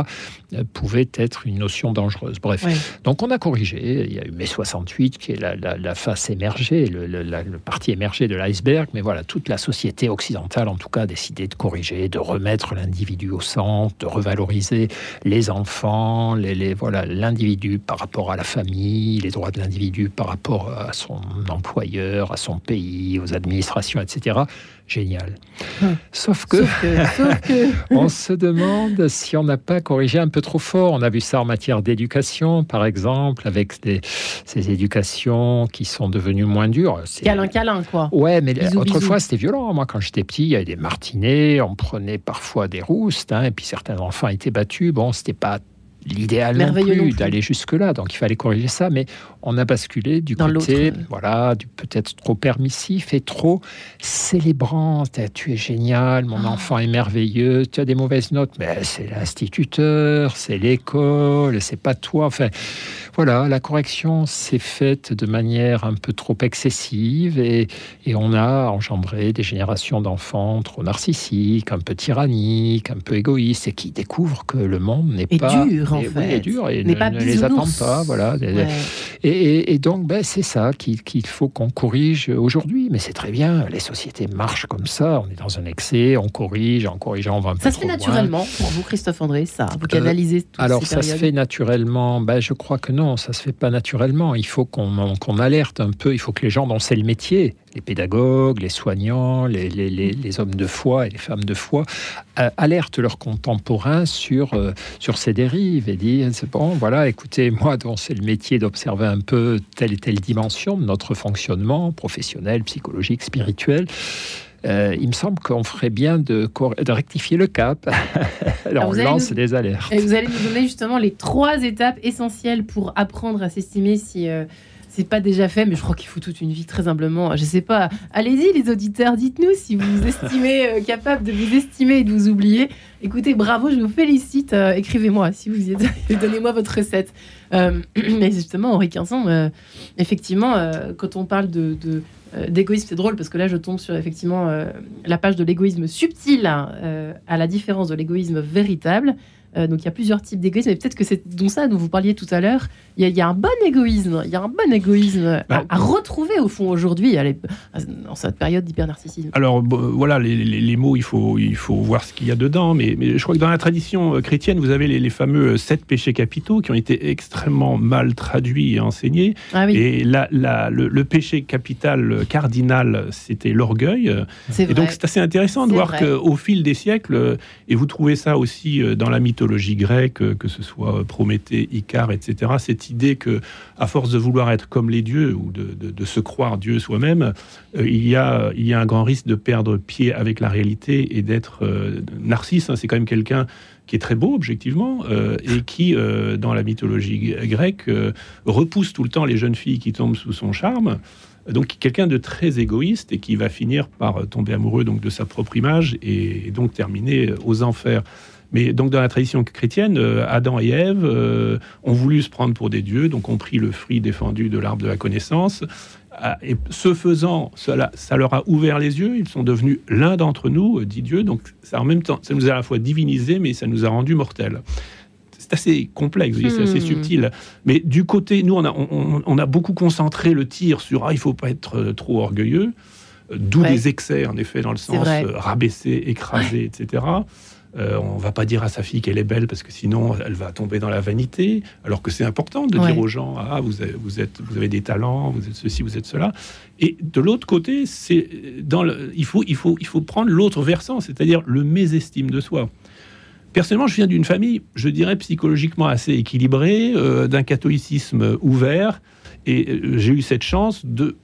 euh, pouvait être une notion dangereuse. Bref, donc on a corrigé. Il y a eu mai 68 qui est la, face émergée, le, le parti émergé de l'iceberg, mais voilà, toute la société occidentale en tout cas a décidé de corriger, de remettre l'individu au centre, de revaloriser les enfants, les, voilà l'individu par rapport à la famille, les droits de l'individu par rapport à son employeur, à son pays, aux administrations, etc génial. Hum. Sauf que, on se demande si on n'a pas corrigé un peu trop fort. On a vu ça en matière d'éducation, par exemple, avec ces éducations qui sont devenues moins dures. Câlin, câlin, quoi. Ouais, mais autrefois, c'était violent. Moi, quand j'étais petit, il y avait des martinets, on prenait parfois des roustes, hein, et puis certains enfants étaient battus. Bon, c'était pas l'idéal non plus, d'aller jusque-là. Donc il fallait corriger ça, mais on a basculé du côté, voilà, du peut-être trop permissif et trop célébrant. Tu es génial, mon ah. enfant est merveilleux, tu as des mauvaises notes, mais c'est l'instituteur, c'est l'école, c'est pas toi. Enfin, voilà, la correction s'est faite de manière un peu trop excessive et, on a engendré des générations d'enfants trop narcissiques, un peu tyranniques, un peu égoïstes et qui découvrent que le monde n'est pas dur en fait, est dur et ne, les attend pas, voilà. Et, donc ben, c'est ça qu'il faut qu'on corrige aujourd'hui. Mais c'est très bien, les sociétés marchent comme ça. On est dans un excès, on corrige, en corrigeant on va un peu Ça se fait naturellement pour vous, Christophe André, ça. Vous canalisez euh, Alors ça se fait naturellement. Ben, je crois que non, ça se fait pas naturellement. Il faut qu'on alerte un peu. Il faut que les gens dont c'est le métier, les pédagogues, les soignants, les, hommes de foi et les femmes de foi, euh, alertent leurs contemporains sur, euh, sur ces dérives et disent bon, voilà, écoutez, moi, dont c'est le métier d'observer un peu telle et telle dimension de notre fonctionnement professionnel, psychologique, spirituel. Euh, il me semble qu'on ferait bien de, de, rectifier le cap. Alors, on lance des alertes. Et vous allez nous donner justement les trois étapes essentielles pour apprendre à s'estimer si c'est pas déjà fait, mais je crois qu'il faut toute une vie, très humblement. Je sais pas. Allez-y, les auditeurs, dites-nous si vous vous estimez euh, capable de vous estimer et de vous oublier. Écoutez, bravo, je vous félicite. Euh, écrivez-moi si vous y êtes. Donnez-moi votre recette. Euh, mais justement, Henri Quinson, effectivement, quand on parle de, d'égoïsme, c'est drôle parce que là, je tombe sur effectivement la page de l'égoïsme subtil, hein, à la différence de l'égoïsme véritable. Euh, donc il y a plusieurs types d'égoïsme, et peut-être que c'est dont ça dont vous parliez tout à l'heure. Il, y, a un bon égoïsme, il y a un bon égoïsme à, bah, retrouver au fond aujourd'hui, dans cette période d'hyper-narcissisme. Alors voilà, les, mots, il faut, il faut voir ce qu'il y a dedans, mais, mais, je crois que dans la tradition euh, chrétienne, vous avez les, fameux euh, sept péchés capitaux qui ont été extrêmement mal traduits et enseignés. Ah et la, le, péché capital cardinal, c'était l'orgueil. Et donc c'est assez intéressant de voir qu'au fil des siècles, et vous trouvez ça aussi dans la mythologie, mythologie grecque, que ce soit Prométhée, Icare, etc., cette idée que, à force de vouloir être comme les dieux ou de, se croire Dieu soi-même, euh, il, y a, un grand risque de perdre pied avec la réalité et d'être euh, narcisse. Hein. c'est quand même quelqu'un qui est très beau objectivement euh, et qui, dans la mythologie grecque, repousse tout le temps les jeunes filles qui tombent sous son charme. Donc quelqu'un de très égoïste et qui va finir par tomber amoureux donc de sa propre image et donc terminer aux enfers. Mais donc dans la tradition chrétienne, euh, Adam et Ève euh, ont voulu se prendre pour des dieux, donc ont pris le fruit défendu de l'arbre de la connaissance. Ah, et ce faisant, cela, ça leur a ouvert les yeux. Ils sont devenus l'un d'entre nous, euh, dit Dieu. Donc ça, en même temps, ça nous a à la fois divinisé, mais ça nous a rendus mortels c'est assez complexe, c'est assez hmm. subtil. Mais du côté, nous, on a, on, a beaucoup concentré le tir sur ah, il faut pas être trop orgueilleux, d'où des excès, en effet, dans le sens rabaisser, écraser, etc. Euh, on va pas dire à sa fille qu'elle est belle parce que sinon elle va tomber dans la vanité. Alors que c'est important de dire aux gens ah vous avez, vous êtes vous avez des talents, vous êtes ceci, vous êtes cela. Et de l'autre côté, c'est dans le, il faut il faut il faut prendre l'autre versant, c'est-à-dire le mésestime de soi. Personnellement, je viens d'une famille, je dirais psychologiquement assez équilibrée, euh, d'un catholicisme ouvert, et euh, j'ai eu cette chance de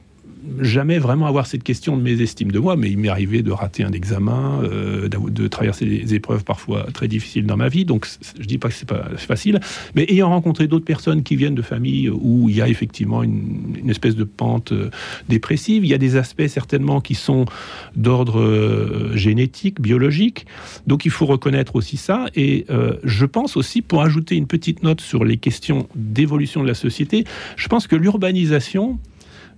jamais vraiment avoir cette question de mes estimes de moi, mais il m'est arrivé de rater un examen, euh, de traverser des épreuves parfois très difficiles dans ma vie. Donc, je dis pas que c'est pas facile, mais ayant rencontré d'autres personnes qui viennent de familles où il y a effectivement une, espèce de pente euh, dépressive, il y a des aspects certainement qui sont d'ordre euh, génétique, biologique. Donc, il faut reconnaître aussi ça. Et je pense aussi, pour ajouter une petite note sur les questions d'évolution de la société, je pense que l'urbanisation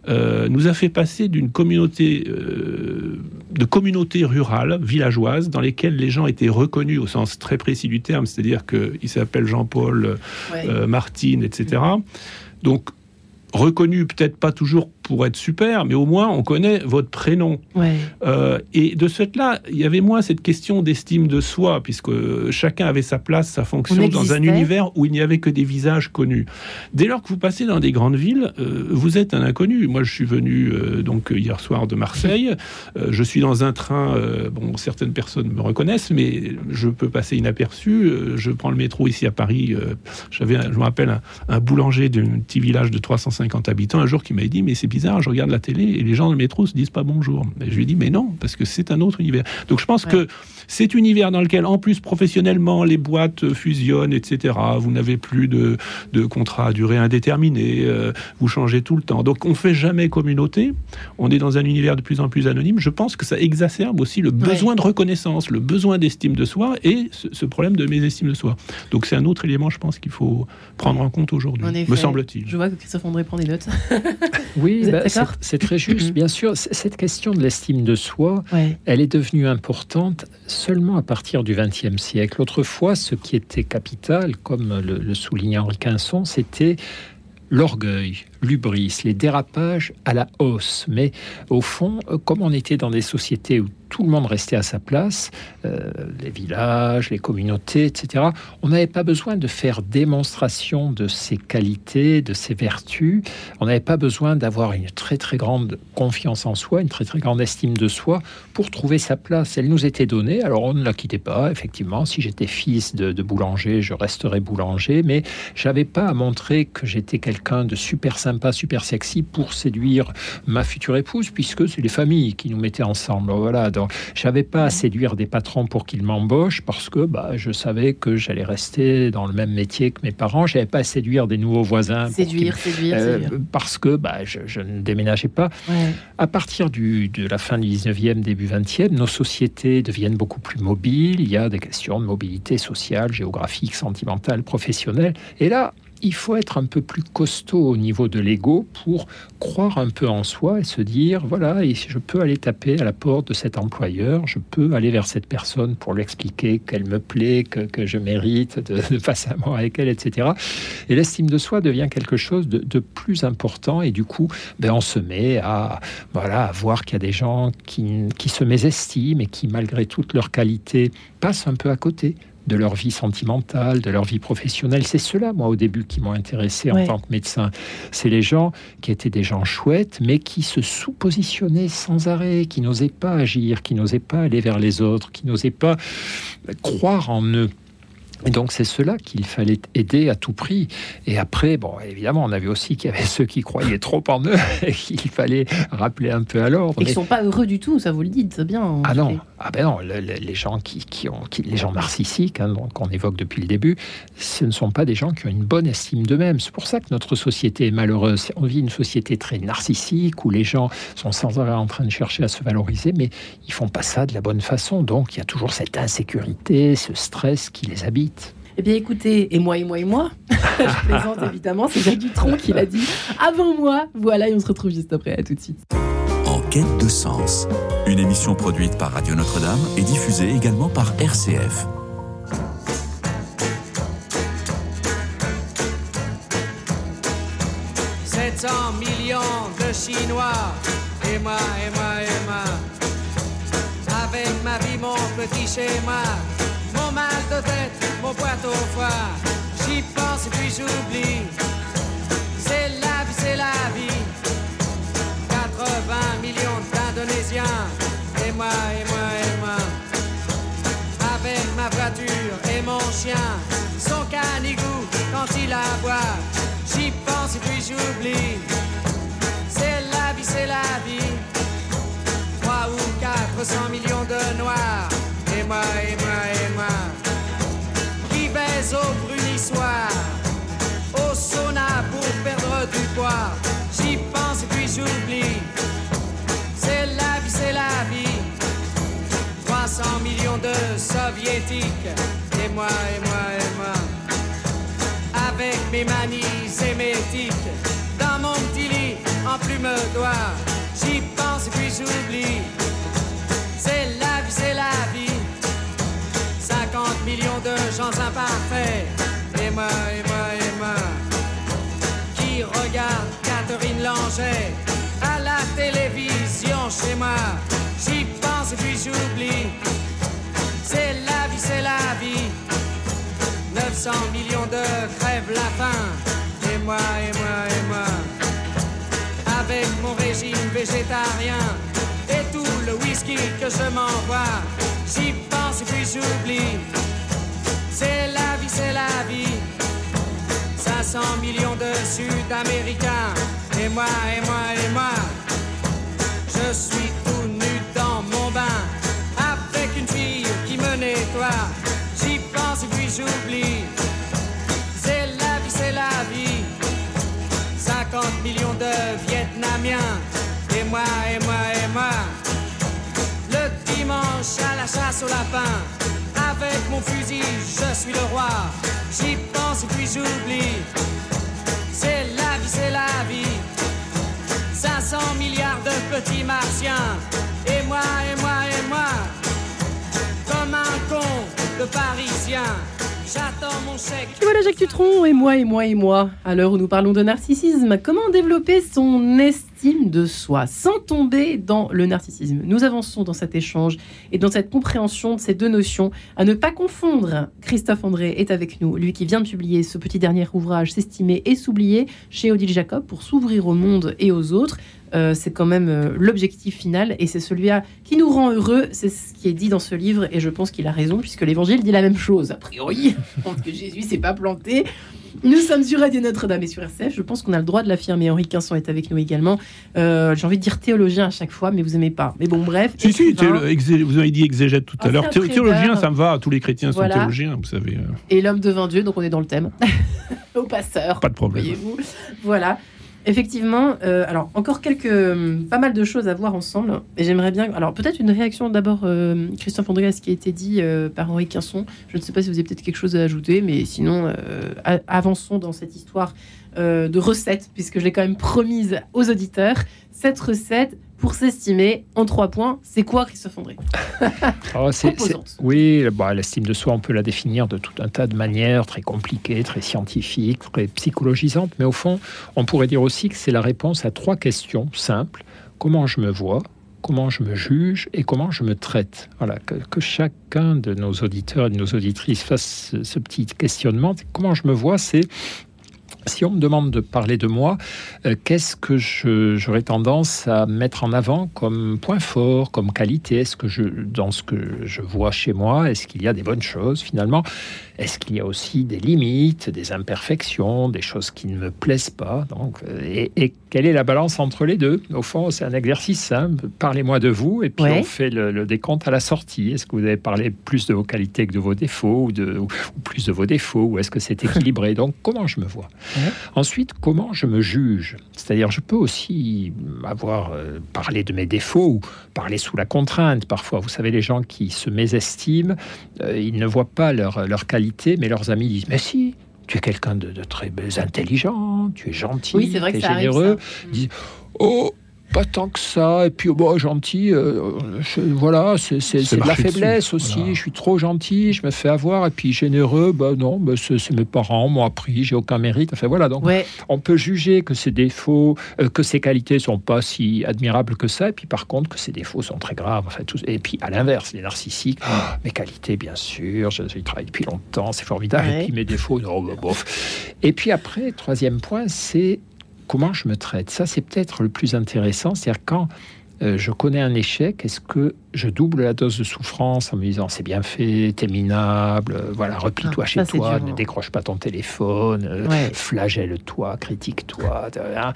euh, nous a fait passer d'une communauté euh, de communautés rurales, villageoises, dans lesquelles les gens étaient reconnus au sens très précis du terme, c'est-à-dire qu'ils s'appellent Jean-Paul, euh, Martine, etc. Donc reconnu peut-être pas toujours pour être super, mais au moins on connaît votre prénom. Euh, et de ce fait-là, il y avait moins cette question d'estime de soi, puisque chacun avait sa place, sa fonction dans un univers où il n'y avait que des visages connus. Dès lors que vous passez dans des grandes villes, euh, vous êtes un inconnu. Moi, je suis venu euh, donc hier soir de Marseille. je suis dans un train. bon, certaines personnes me reconnaissent, mais je peux passer inaperçu. je prends le métro ici à Paris. J'avais, je me rappelle, un, un boulanger d'un petit village de 350 habitants un jour qui m'a dit mais c'est je regarde la télé et les gens dans le métro se disent pas bonjour. Et je lui dis, mais non, parce que c'est un autre univers. Donc je pense que cet univers dans lequel, en plus, professionnellement, les boîtes fusionnent, etc. Vous n'avez plus de, de contrat à durée indéterminée, euh, vous changez tout le temps. Donc on fait jamais communauté. On est dans un univers de plus en plus anonyme. Je pense que ça exacerbe aussi le besoin de reconnaissance, le besoin d'estime de soi et ce, problème de mésestime de soi. Donc c'est un autre élément, je pense, qu'il faut prendre en compte aujourd'hui, me semble-t-il. Je vois que Christophe André des notes. oui, bah, c'est très juste. Bien sûr, cette question de l'estime de soi, elle est devenue importante seulement à partir du XXe siècle. Autrefois, ce qui était capital, comme le, le soulignait Henri Quinson, c'était l'orgueil, l'ubris, les dérapages à la hausse. Mais au fond, comme on était dans des sociétés où tout le monde restait à sa place, euh, les villages, les communautés, etc. On n'avait pas besoin de faire démonstration de ses qualités, de ses vertus. On n'avait pas besoin d'avoir une très très grande confiance en soi, une très très grande estime de soi pour trouver sa place. Elle nous était donnée, alors on ne la quittait pas, effectivement. Si j'étais fils de, boulanger, je resterais boulanger, mais j'avais pas à montrer que j'étais quelqu'un de super super sexy pour séduire ma future épouse, puisque c'est les familles qui nous mettaient ensemble. Voilà, donc j'avais pas à séduire des patrons pour qu'ils m'embauchent parce que bah, je savais que j'allais rester dans le même métier que mes parents. J'avais pas à séduire des nouveaux voisins. Séduire, séduire, euh, Parce que bah, je, ne déménageais pas. À partir du, de la fin du 19e, début 20e, nos sociétés deviennent beaucoup plus mobiles. Il y a des questions de mobilité sociale, géographique, sentimentale, professionnelle. Et là, il faut être un peu plus costaud au niveau de l'ego pour croire un peu en soi et se dire voilà, je peux aller taper à la porte de cet employeur, je peux aller vers cette personne pour lui expliquer qu'elle me plaît, que, je mérite de, passer un moment avec elle, etc. Et l'estime de soi devient quelque chose de, plus important et du coup, ben, on se met à, voilà, à voir qu'il y a des gens qui, qui se mésestiment et qui, malgré toutes leurs qualités, passent un peu à côté de leur vie sentimentale, de leur vie professionnelle. C'est cela, moi, au début, qui m'ont intéressé en tant que médecin. C'est les gens qui étaient des gens chouettes, mais qui se sous-positionnaient sans arrêt, qui n'osaient pas agir, qui n'osaient pas aller vers les autres, qui n'osaient pas croire en eux. Et donc c'est cela qu'il fallait aider à tout prix. Et après, bon, évidemment, on avait aussi qu'il y avait ceux qui croyaient trop en eux et qu'il fallait rappeler un peu à l'ordre. Ils ne sont pas heureux du tout, ça vous le dites, c'est bien. Ah non, ah ben non, les gens qui, qui ont, les gens narcissiques, hein, qu'on évoque depuis le début, ce ne sont pas des gens qui ont une bonne estime d'eux-mêmes. C'est pour ça que notre société est malheureuse. On vit une société très narcissique où les gens sont sans arrêt en train de chercher à se valoriser, mais ils font pas ça de la bonne façon. Donc il y a toujours cette insécurité, ce stress qui les habite. Eh bien, écoutez, et moi, et moi, et moi, je plaisante évidemment, c'est Jacques Dutronc qui l'a dit avant moi. Voilà, et on se retrouve juste après. À tout de suite. Quête de sens, une émission produite par Radio Notre-Dame et diffusée également par RCF. « 700 millions de Chinois, et moi, et moi, et moi, avec ma vie, mon petit schéma mon mal de tête, mon boîte au foie. J'y pense et puis j'oublie. Quand il aboie. J'y pense et puis j'oublie. C'est la vie, c'est la vie. 3 ou 400 millions de noirs et moi, et moi, et moi, qui baise au brunissoir, au sauna pour perdre du poids. J'y pense et puis j'oublie. C'est la vie, c'est la vie. 300 millions de soviétiques, et moi, et moi, et moi, mes manies émétiques, dans mon petit lit en plume d'oie. J'y pense puis j'oublie. C'est la vie, c'est la vie millions de gens imparfaits. Et moi, et moi, et moi, qui regarde Catherine Langer à la télévision chez moi. J'y pense et puis j'oublie. C'est la vie, c'est la vie. 900 millions de crèves la faim. Et moi, et moi, et moi, avec mon régime végétarien et tout le whisky que je m'envoie. J'y pense et puis j'oublie. C'est la vie, c'est la vie. 500 millions de Sud-Américains. Et moi, et moi, et moi. Je suis tout nu dans mon bain. Avec une fille qui me nettoie. J'y pense et puis j'oublie. 50 millions de Vietnamiens. Et moi, et moi, et moi. Le dimanche à la chasse au lapin avec mon fusil, je suis le roi. J'y pense et puis j'oublie. C'est la vie, c'est la vie. 500 milliards de petits martiens. Et moi, et moi, et moi. Comme un con de parisien. Et voilà Jacques Tutron, et moi, et moi, et moi. À l'heure où nous parlons de narcissisme, comment développer son estime de soi, sans tomber dans le narcissisme. Nous avançons dans cet échange et dans cette compréhension de ces deux notions, à ne pas confondre. Christophe André est avec nous, lui qui vient de publier ce petit dernier ouvrage, S'estimer et s'oublier, chez Odile Jacob, pour s'ouvrir au monde et aux autres. Euh, c'est quand même euh, l'objectif final et c'est celui-là qui nous rend heureux. C'est ce qui est dit dans ce livre et je pense qu'il a raison puisque l'évangile dit la même chose. A priori, que Jésus s'est pas planté. Nous sommes sur Radio Notre-Dame et sur RCF. Je pense qu'on a le droit de l'affirmer. Henri Quinson est avec nous également. Euh, J'ai envie de dire théologien à chaque fois, mais vous aimez pas. Mais bon, bref. Si, si, vous avez dit exégète tout à l'heure. Théologien, ça me va. Tous les chrétiens Voilà. sont théologiens, vous savez. euh, Et l'homme devint Dieu, donc on est dans le thème. Au passeur. Pas de problème. Voyez-vous. Voilà. Effectivement, euh, alors encore quelques, hum, pas mal de choses à voir ensemble. J'aimerais bien, alors peut-être une réaction d'abord, euh, Christophe André, à ce qui a été dit euh, par Henri Quinson. Je ne sais pas si vous avez peut-être quelque chose à ajouter, mais sinon, euh, avançons dans cette histoire euh, de recette, puisque je l'ai quand même promise aux auditeurs. Cette recette, pour s'estimer en trois points, c'est quoi, Christophe André? Oh, oui, bah, l'estime de soi, on peut la définir de tout un tas de manières, très compliquées, très scientifiques, très psychologisantes, mais au fond, on pourrait dire aussi que c'est la réponse à trois questions simples. Comment je me vois comment je me juge et comment je me traite? Voilà, que, que chacun de nos auditeurs et de nos auditrices fasse ce, ce petit questionnement. Comment je me vois, c'est si on me demande de parler de moi, euh, qu'est-ce que j'aurais tendance à mettre en avant comme point fort, comme qualité? Est-ce que je, dans ce que je vois chez moi, est-ce qu'il y a des bonnes choses finalement? Est-ce qu'il y a aussi des limites, des imperfections, des choses qui ne me plaisent pas Donc, euh, et, et quelle est la balance entre les deux? Au fond, c'est un exercice simple. Parlez-moi de vous et puis Ouais. on fait le, le décompte à la sortie. Est-ce que vous avez parlé plus de vos qualités que de vos défauts ou, de, ou plus de vos défauts Ou est-ce que c'est équilibré? Donc, comment je me vois? Ouais. Ensuite, comment je me juge? C'est-à-dire, je peux aussi avoir euh, parlé de mes défauts ou parler sous la contrainte. Parfois, vous savez, les gens qui se mésestiment, euh, ils ne voient pas leurs leur qualités, mais leurs amis disent Mais si, tu es quelqu'un de, de très intelligent, tu es gentil, Oui, vrai tu es généreux. Dis- Oh, pas tant que ça. Et puis, oh, bon, gentil, euh, je- voilà, c'est de la dessus, faiblesse aussi. voilà. Je suis trop gentil, je me fais avoir. Et puis, généreux, bah non, bah, c'est mes parents m'ont appris, j'ai aucun mérite. Enfin, voilà, donc Ouais, on peut juger que ses défauts, euh, que ses qualités sont pas si admirables que ça, et puis par contre que ses défauts sont très graves. Enfin, tout- et puis à l'inverse, les narcissiques, Ah, mes qualités, bien sûr, je, je travaille depuis longtemps, c'est formidable. Ouais. Et puis mes défauts, non, bah, bof. Et puis après, troisième point, c'est comment je me traite. Ça, c'est peut-être le plus intéressant, c'est-à-dire quand euh, je connais un échec, est-ce que je double la dose de souffrance en me disant c'est bien fait, t'es minable, euh, voilà, replie-toi Ah, chez ça, c'est toi, dur, ne hein. décroche pas ton téléphone, euh, ouais. flagelle-toi, critique-toi. hein.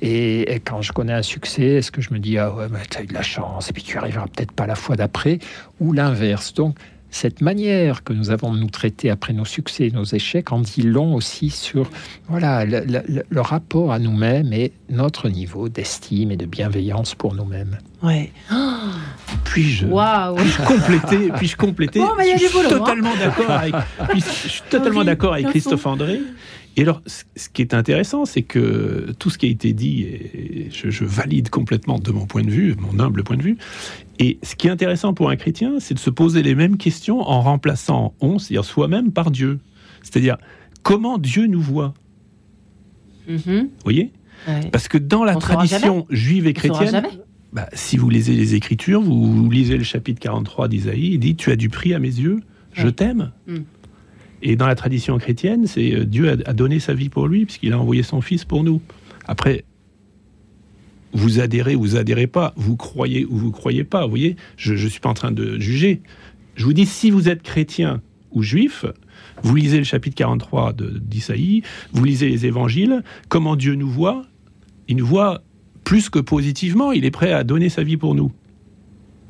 Et, et quand je connais un succès, est-ce que je me dis, ah ouais, mais t'as eu de la chance, et puis tu arriveras peut-être pas la fois d'après, ou l'inverse. Donc, cette manière que nous avons de nous traiter après nos succès et nos échecs en dit long aussi sur voilà, le, le- le rapport à nous-mêmes et notre niveau d'estime et de bienveillance pour nous-mêmes. Ouais. Puis-je compléter, puis-je compléter bah, il y a Je suis boulot, hein. totalement d'accord avec, puis je suis totalement d'accord avec. Christophe André. Et alors, ce qui est intéressant, c'est que tout ce qui a été dit, et je, je valide complètement de mon point de vue, mon humble point de vue. Et ce qui est intéressant pour un chrétien, c'est de se poser les mêmes questions en remplaçant on, c'est-à-dire soi-même, par Dieu. C'est-à-dire comment Dieu nous voit? Mhm. Vous voyez? Ouais. Parce que dans la On tradition juive et chrétienne, bah, si vous lisez les Écritures, vous, vous lisez le chapitre 43 d'Isaïe, il dit Tu as du prix à mes yeux, je t'aime. Mm. Et dans la tradition chrétienne, c'est euh, Dieu a, donné sa vie pour lui, puisqu'il a envoyé son Fils pour nous. Après, vous adhérez ou vous adhérez pas, vous croyez ou vous croyez pas, vous voyez, je ne suis pas en train de juger. Je vous dis, si vous êtes chrétien ou juif, vous lisez le chapitre 43 de- d'Isaïe, vous lisez les évangiles, comment Dieu nous voit, il nous voit plus que positivement, il est prêt à donner sa vie pour nous.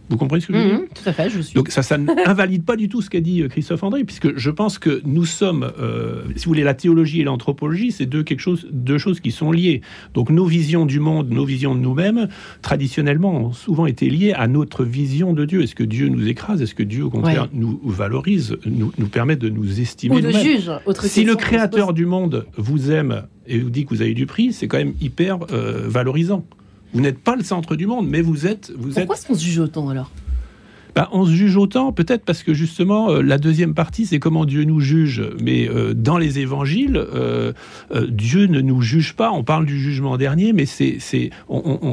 Vous comprenez ce que je veux dire Mhm, Tout à fait, je suis. donc ça, ça n'invalide pas du tout ce qu'a dit euh, Christophe André, puisque je pense que nous sommes, euh, si vous voulez, la théologie et l'anthropologie, c'est deux, quelque chose, deux choses qui sont liées. Donc nos visions du monde, nos visions de nous-mêmes, traditionnellement, ont souvent été liées à notre vision de Dieu. Est-ce que Dieu nous écrase? Est-ce que Dieu, au contraire, Ouais. nous valorise, nous, nous permet de nous estimer Ou de juge. Autre si le créateur du monde vous aime et vous dit que vous avez du prix, c'est quand même hyper euh, valorisant. Vous n'êtes pas le centre du monde, mais vous êtes, vous êtes Pourquoi est-ce qu'on se juge autant alors? Bah, on se juge autant, peut-être parce que justement, euh, la deuxième partie, c'est comment Dieu nous juge. Mais euh, dans les évangiles, euh, Dieu ne nous juge pas. On parle du jugement dernier, mais c'est, c'est,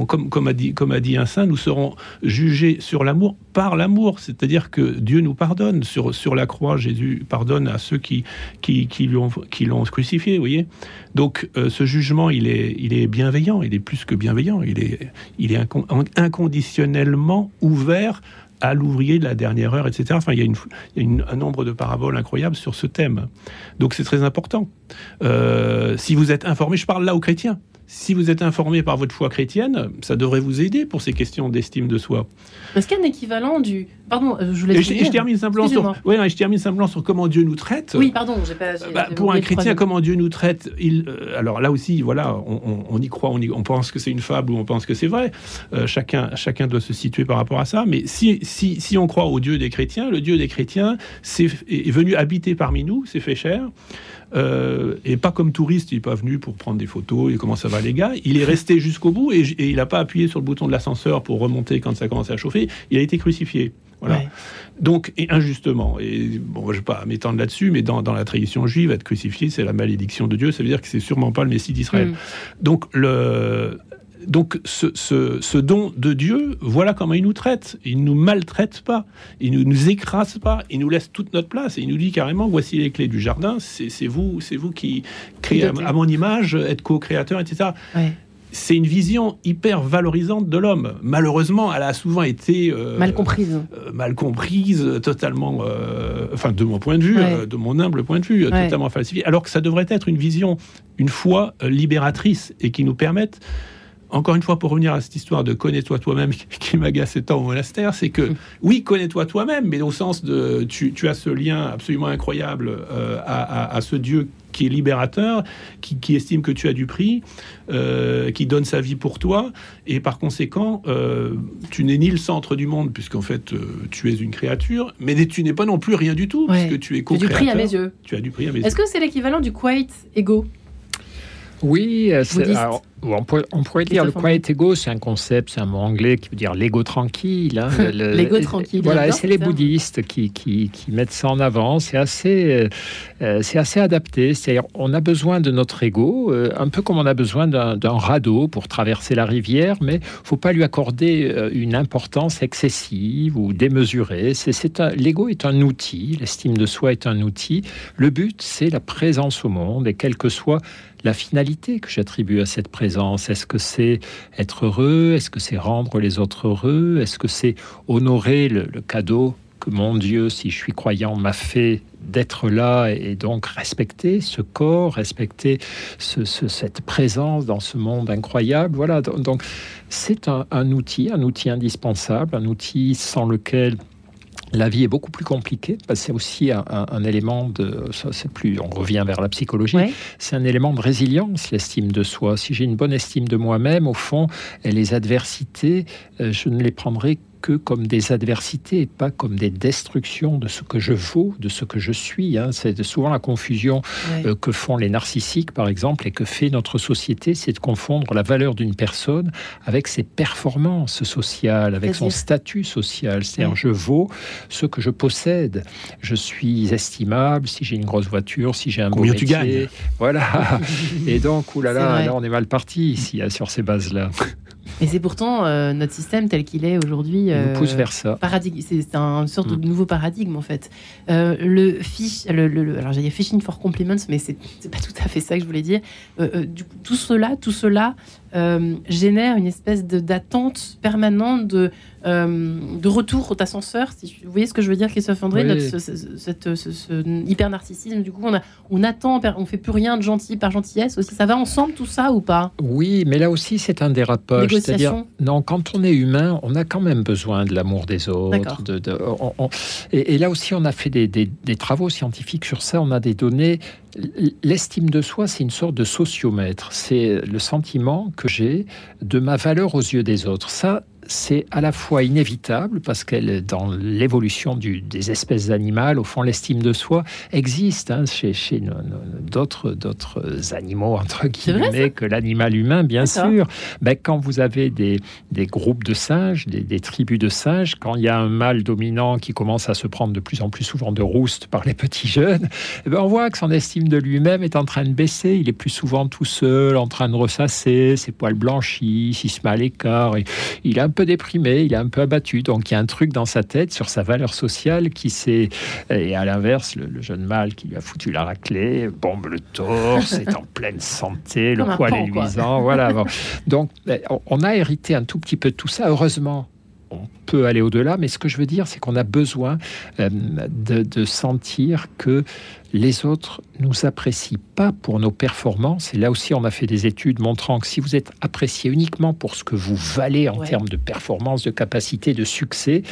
comme, a dit, comme a dit un saint, nous serons jugés sur l'amour par l'amour. C'est-à-dire que Dieu nous pardonne. Sur, sur la croix, Jésus pardonne à ceux qui, qui, qui, l'ont, qui l'ont crucifié, vous voyez. Donc, ce jugement, il est, il est bienveillant. Il est plus que bienveillant. Il est, il est incon- inconditionnellement ouvert à l'ouvrier de la dernière heure, etc. Enfin, il y a, un nombre de paraboles incroyables sur ce thème. Donc c'est très important. Euh, si vous êtes informé, je parle là aux chrétiens. Si vous êtes informé par votre foi chrétienne, ça devrait vous aider pour ces questions d'estime de soi. Est-ce qu'il y a un équivalent du. Pardon, euh, je voulais. Et je, et je termine simplement sur, ouais, non, je termine simplement sur comment Dieu nous traite. Oui, pardon, j'ai pas. Bah, pour un chrétien, comment Dieu nous traite il, euh, Alors là aussi, voilà, on, on- on y croit, on, y- on pense que c'est une fable ou on pense que c'est vrai. Euh, chacun, chacun doit se situer par rapport à ça. Mais si, si, si on croit au Dieu des chrétiens, le Dieu des chrétiens est venu habiter parmi nous, s'est fait cher. Euh, et pas comme touriste, il n'est pas venu pour prendre des photos et comment ça va les gars? Il est resté jusqu'au bout et, il n'a pas appuyé sur le bouton de l'ascenseur pour remonter quand ça commençait à chauffer. Il a été crucifié. Voilà. Ouais. Donc, et injustement, et bon, je ne vais pas m'étendre là-dessus, mais dans, dans la tradition juive, être crucifié, c'est la malédiction de Dieu, ça veut dire que c'est sûrement pas le Messie d'Israël. Mm. Donc, le, donc ce, ce- ce don de Dieu, voilà comment il nous traite. Il ne nous maltraite pas, il ne nous écrase pas, il nous laisse toute notre place, et il nous dit carrément, voici les clés du jardin, c'est vous, c'est vous qui créez à, mon image, être co-créateur, etc Ouais. c'est une vision hyper valorisante de l'homme. Malheureusement, elle a souvent été euh, Mal comprise. euh, mal comprise, totalement, euh, enfin de mon point de vue, Ouais. de mon humble point de vue, Ouais. totalement falsifiée. Alors que ça devrait être une vision, une foi libératrice et qui nous permette. Encore une fois, pour revenir à cette histoire de connais-toi toi-même qui m'agace tant au monastère, c'est que Mm. oui, connais-toi toi-même, mais au sens de tu, tu as ce lien absolument incroyable euh, à, à- à ce Dieu qui est libérateur, qui, qui estime que tu as du prix, euh, qui donne sa vie pour toi, et par conséquent, euh, tu n'es ni le centre du monde, puisqu'en fait, euh, tu es une créature, mais tu n'es pas non plus rien du tout, Ouais. puisque tu es du co-créateur. prix à mes yeux. Tu as du prix à mes yeux. Est-ce que c'est l'équivalent du quiet ego? Oui, c'est- on, pourrait, on pourrait dire le quiet ego, c'est un concept, c'est un mot anglais qui veut dire l'ego tranquille. hein, le- L'ego tranquille, Voilà, c'est les bouddhistes qui, qui, qui mettent ça en avant. C'est assez, euh, euh, c'est assez adapté. C'est-à-dire, on a besoin de notre ego, euh, un peu comme on a besoin d'un radeau pour traverser la rivière, mais faut pas lui accorder une importance excessive ou démesurée. C'est, l'ego est un outil, l'estime de soi est un outil. Le but, c'est la présence au monde, et quelle que soit la finalité que j'attribue à cette présence. Est-ce que c'est être heureux? Est-ce que c'est rendre les autres heureux? Est-ce que c'est honorer le, cadeau que mon Dieu, si je suis croyant, m'a fait d'être là et donc respecter ce corps, respecter ce- ce- cette présence dans ce monde incroyable? Voilà, donc c'est un outil, un outil indispensable, un outil sans lequel la vie est beaucoup plus compliquée. parce que C'est aussi un, un- un élément de, ça c'est plus, on revient vers la psychologie, Ouais. c'est un élément de résilience, l'estime de soi. Si j'ai une bonne estime de moi-même, au fond, les adversités, euh, je ne les prendrai que comme des adversités et pas comme des destructions de ce que je vaux, de ce que je suis. hein. C'est souvent la confusion euh, que font les narcissiques, par exemple, et que fait notre société, c'est de confondre la valeur d'une personne avec ses performances sociales, avec son statut social. C'est-à-dire, je vaux ce que je possède. Je suis estimable si j'ai une grosse voiture, si j'ai un Combien beau tu métier. gagnes Voilà. Et donc, oulala, là, on est mal parti ici, hein, sur ces bases-là. Et c'est pourtant euh, notre système tel qu'il est aujourd'hui. Euh, nous pousse vers ça. paradigme, c'est un sorte Mm. de nouveau paradigme en fait. Euh, le fish, le, le- le- alors j'allais phishing for compliments, mais c'est pas tout à fait ça que je voulais dire. Euh, du tout cela, tout cela euh, génère une espèce d'attente permanente de euh, de retour d'ascenseur. Si vous voyez ce que je veux dire, Christophe André, Oui. notre, ce, ce- cette- ce- ce hyper narcissisme. Du coup, on a, on attend, on fait plus rien de gentil par gentillesse aussi. Ça va ensemble tout ça ou pas? Oui, mais là aussi, c'est un dérapage. C'est-à-dire, non, quand on est humain, on a quand même besoin de l'amour des autres. D'accord. De, de- on- on- et, et là aussi, on a fait des, des- des travaux scientifiques sur ça. On a des données. L'estime de soi, c'est une sorte de sociomètre. C'est le sentiment que j'ai de ma valeur aux yeux des autres. Ça, c'est à la fois inévitable parce qu'elle, dans l'évolution des espèces animales, au fond, l'estime de soi existe hein, chez, d'autres, d'autres animaux, entre vrai, guillemets, que l'animal humain, bien sûr. Ben, quand vous avez des, des groupes de singes, des, des tribus de singes, quand il y a un mâle dominant qui commence à se prendre de plus en plus souvent de rouste par les petits jeunes, eh ben, on voit que son estime de lui-même est en train de baisser. Il est plus souvent tout seul, en train de ressasser, ses poils blanchis, il se met à l'écart. Il un peu déprimé, il est un peu abattu. Donc il y a un truc dans sa tête sur sa valeur sociale qui s'est. Et à l'inverse, le, le jeune mâle qui lui a foutu la raclée, bombe le torse, est en pleine santé, le poil est quoi. luisant. Voilà. bon. Donc, on- on a hérité un tout petit peu de tout ça, heureusement. On peut aller au-delà, mais ce que je veux dire, c'est qu'on a besoin euh, de, de sentir que les autres nous apprécient pas pour nos performances. Et là aussi, on a fait des études montrant que si vous êtes apprécié uniquement pour ce que vous valez en Ouais. termes de performance, de capacité, de succès,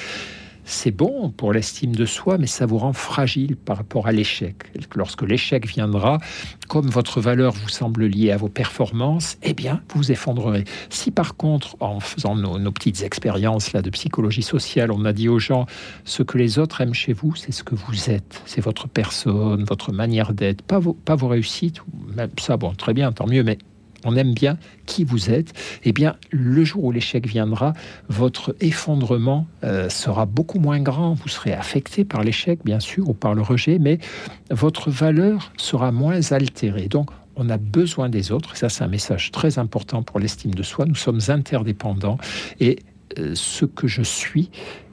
c'est bon pour l'estime de soi, mais ça vous rend fragile par rapport à l'échec. Lorsque l'échec viendra, comme votre valeur vous semble liée à vos performances, eh bien, vous vous effondrerez. Si par contre, en faisant nos, petites expériences là de psychologie sociale, on a dit aux gens ce que les autres aiment chez vous, c'est ce que vous êtes, c'est votre personne, votre manière d'être, pas vos, pas vos réussites. Même ça, bon, très bien, tant mieux, mais on aime bien qui vous êtes, eh bien, le jour où l'échec viendra, votre effondrement euh, sera beaucoup moins grand. Vous serez affecté par l'échec, bien sûr, ou par le rejet, mais votre valeur sera moins altérée. Donc, on a besoin des autres. Ça, c'est un message très important pour l'estime de soi. Nous sommes interdépendants et euh, ce que je suis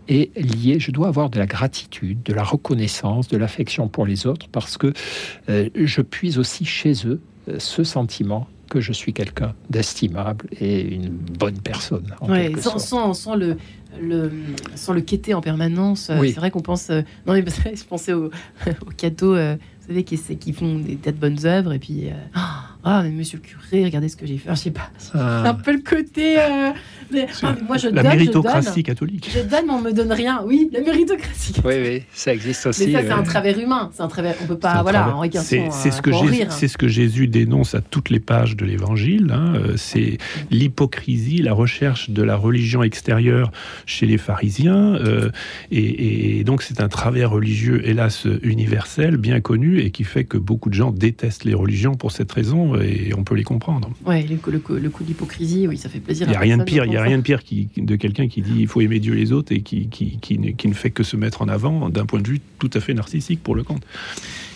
est lié, je dois avoir de la gratitude, de la reconnaissance, de l'affection pour les autres, parce que euh, je puise aussi chez eux ce sentiment que je suis quelqu'un d'estimable et une bonne personne. en Ouais, quelque sans, sorte. sans, sans le, le, sans le quêter en permanence. Euh, Oui. C'est vrai qu'on pense. euh, non, mais je pensais aux, aux cadeaux, euh, vous savez, qui, font des tas de bonnes œuvres. Et puis, euh, ah, mais monsieur le curé, regardez ce que j'ai fait. Enfin, je sais pas. Ah. Un peu le côté. euh, ah, moi, je La donne, je méritocratie donne. catholique. Je donne, mais on me donne rien. Oui, la méritocratie. Oui, oui, ça existe aussi. Mais ça, c'est euh, un travers humain. C'est un travers. On peut pas. Voilà, travers. Henri Quinson, C'est c'est ce, euh, que en Jésus- ce que Jésus dénonce à toutes les pages de l'Évangile. hein. Euh, C'est l'hypocrisie, la recherche de la religion extérieure chez les pharisiens. euh, et, et donc c'est un travers religieux, hélas, universel, bien connu, et qui fait que beaucoup de gens détestent les religions pour cette raison, et on peut les comprendre. Ouais, le, coup- le, coup- le coup de l'hypocrisie, oui, ça fait plaisir. Il n'y a rien de pire, il y a rien de pire qui, de quelqu'un qui dit il faut aimer Dieu et les autres et qui, qui, qui ne, qui ne fait que se mettre en avant d'un point de vue tout à fait narcissique pour le compte.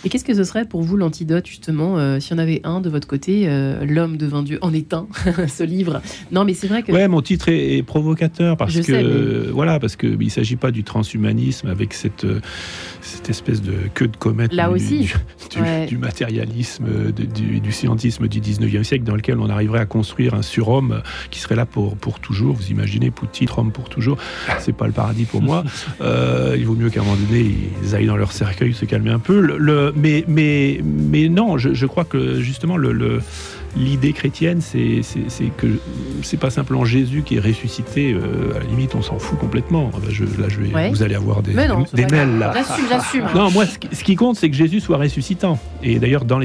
Et qu'est-ce que ce serait pour vous l'antidote, justement, euh, s'il y en avait un de votre côté, euh, L'homme devint Dieu en est un, ce livre? Non, mais c'est vrai que. Ouais, mon titre est, est provocateur parce Je que sais, mais- voilà, parce que il s'agit pas du transhumanisme avec cette euh, cette espèce de queue de comète Là du, aussi. du, du- Ouais. du matérialisme, du, scientisme du 19e siècle dans lequel on arriverait à construire un surhomme qui serait là pour pour toujours. Vous imaginez Poutine, homme pour toujours. C'est pas le paradis pour moi. Euh, il vaut mieux qu'à un moment donné ils aillent dans leur cercueil se calmer un peu. Le, le- mais mais mais non, je, je crois que justement le, le- L'idée chrétienne, c'est que c'est pas simplement Jésus qui est ressuscité. euh, à la limite, on s'en fout complètement. Je, là, je vais, Ouais. vous allez avoir des, non, mails là. J'assume. Non, moi, ce qui, ce qui compte, c'est que Jésus soit ressuscitant. Et d'ailleurs, dans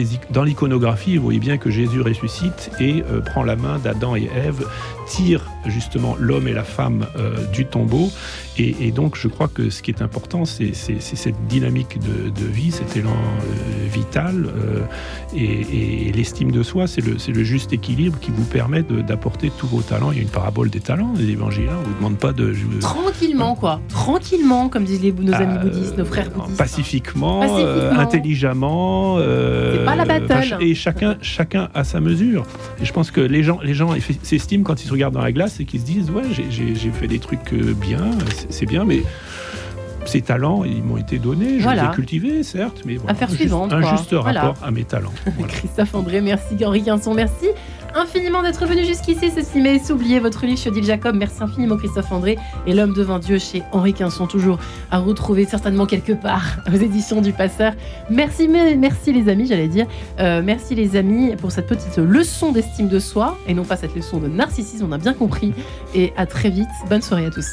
l'iconographie, vous voyez bien que Jésus ressuscite et euh, prend la main d'Adam et Ève, tire justement l'homme et la femme euh, du tombeau. Et, et donc, je crois que ce qui est important, c'est cette dynamique de, de vie, cet élan euh, vital. euh, et et l'estime de soi, c'est le, juste équilibre qui vous permet d'apporter tous vos talents. Il y a une parabole des talents, des évangiles. hein. On ne vous demande pas de. je- Tranquillement, quoi. Tranquillement, comme disent les, nos amis euh, bouddhistes, nos frères bouddhistes. Pacifiquement, Pacifiquement. intelligemment. C'est pas la battle. et chacun, chacun à sa mesure. Et je pense que les gens, les gens s'estiment quand ils se regardent dans la glace et qu'ils se disent Ouais, j'ai- fait des trucs euh, bien, c'est- bien, mais. Ces talents, ils m'ont été donnés, je Voilà. les ai cultivés, certes, mais voilà, Affaire un juste- suivante, un quoi. juste Voilà. rapport à mes talents. Christophe André, merci. Henri Quinson, merci infiniment d'être venu jusqu'ici. Ceci mais oublié votre livre chez Odile Jacob. Merci infiniment, Christophe André. Et L'homme devint Dieu chez Henri Quinson, toujours à retrouver certainement quelque part aux éditions du Passeur. Merci, merci les amis, j'allais dire. Euh, merci les amis pour cette petite leçon d'estime de soi et non pas cette leçon de narcissisme, on a bien compris. Et à très vite. Bonne soirée à tous.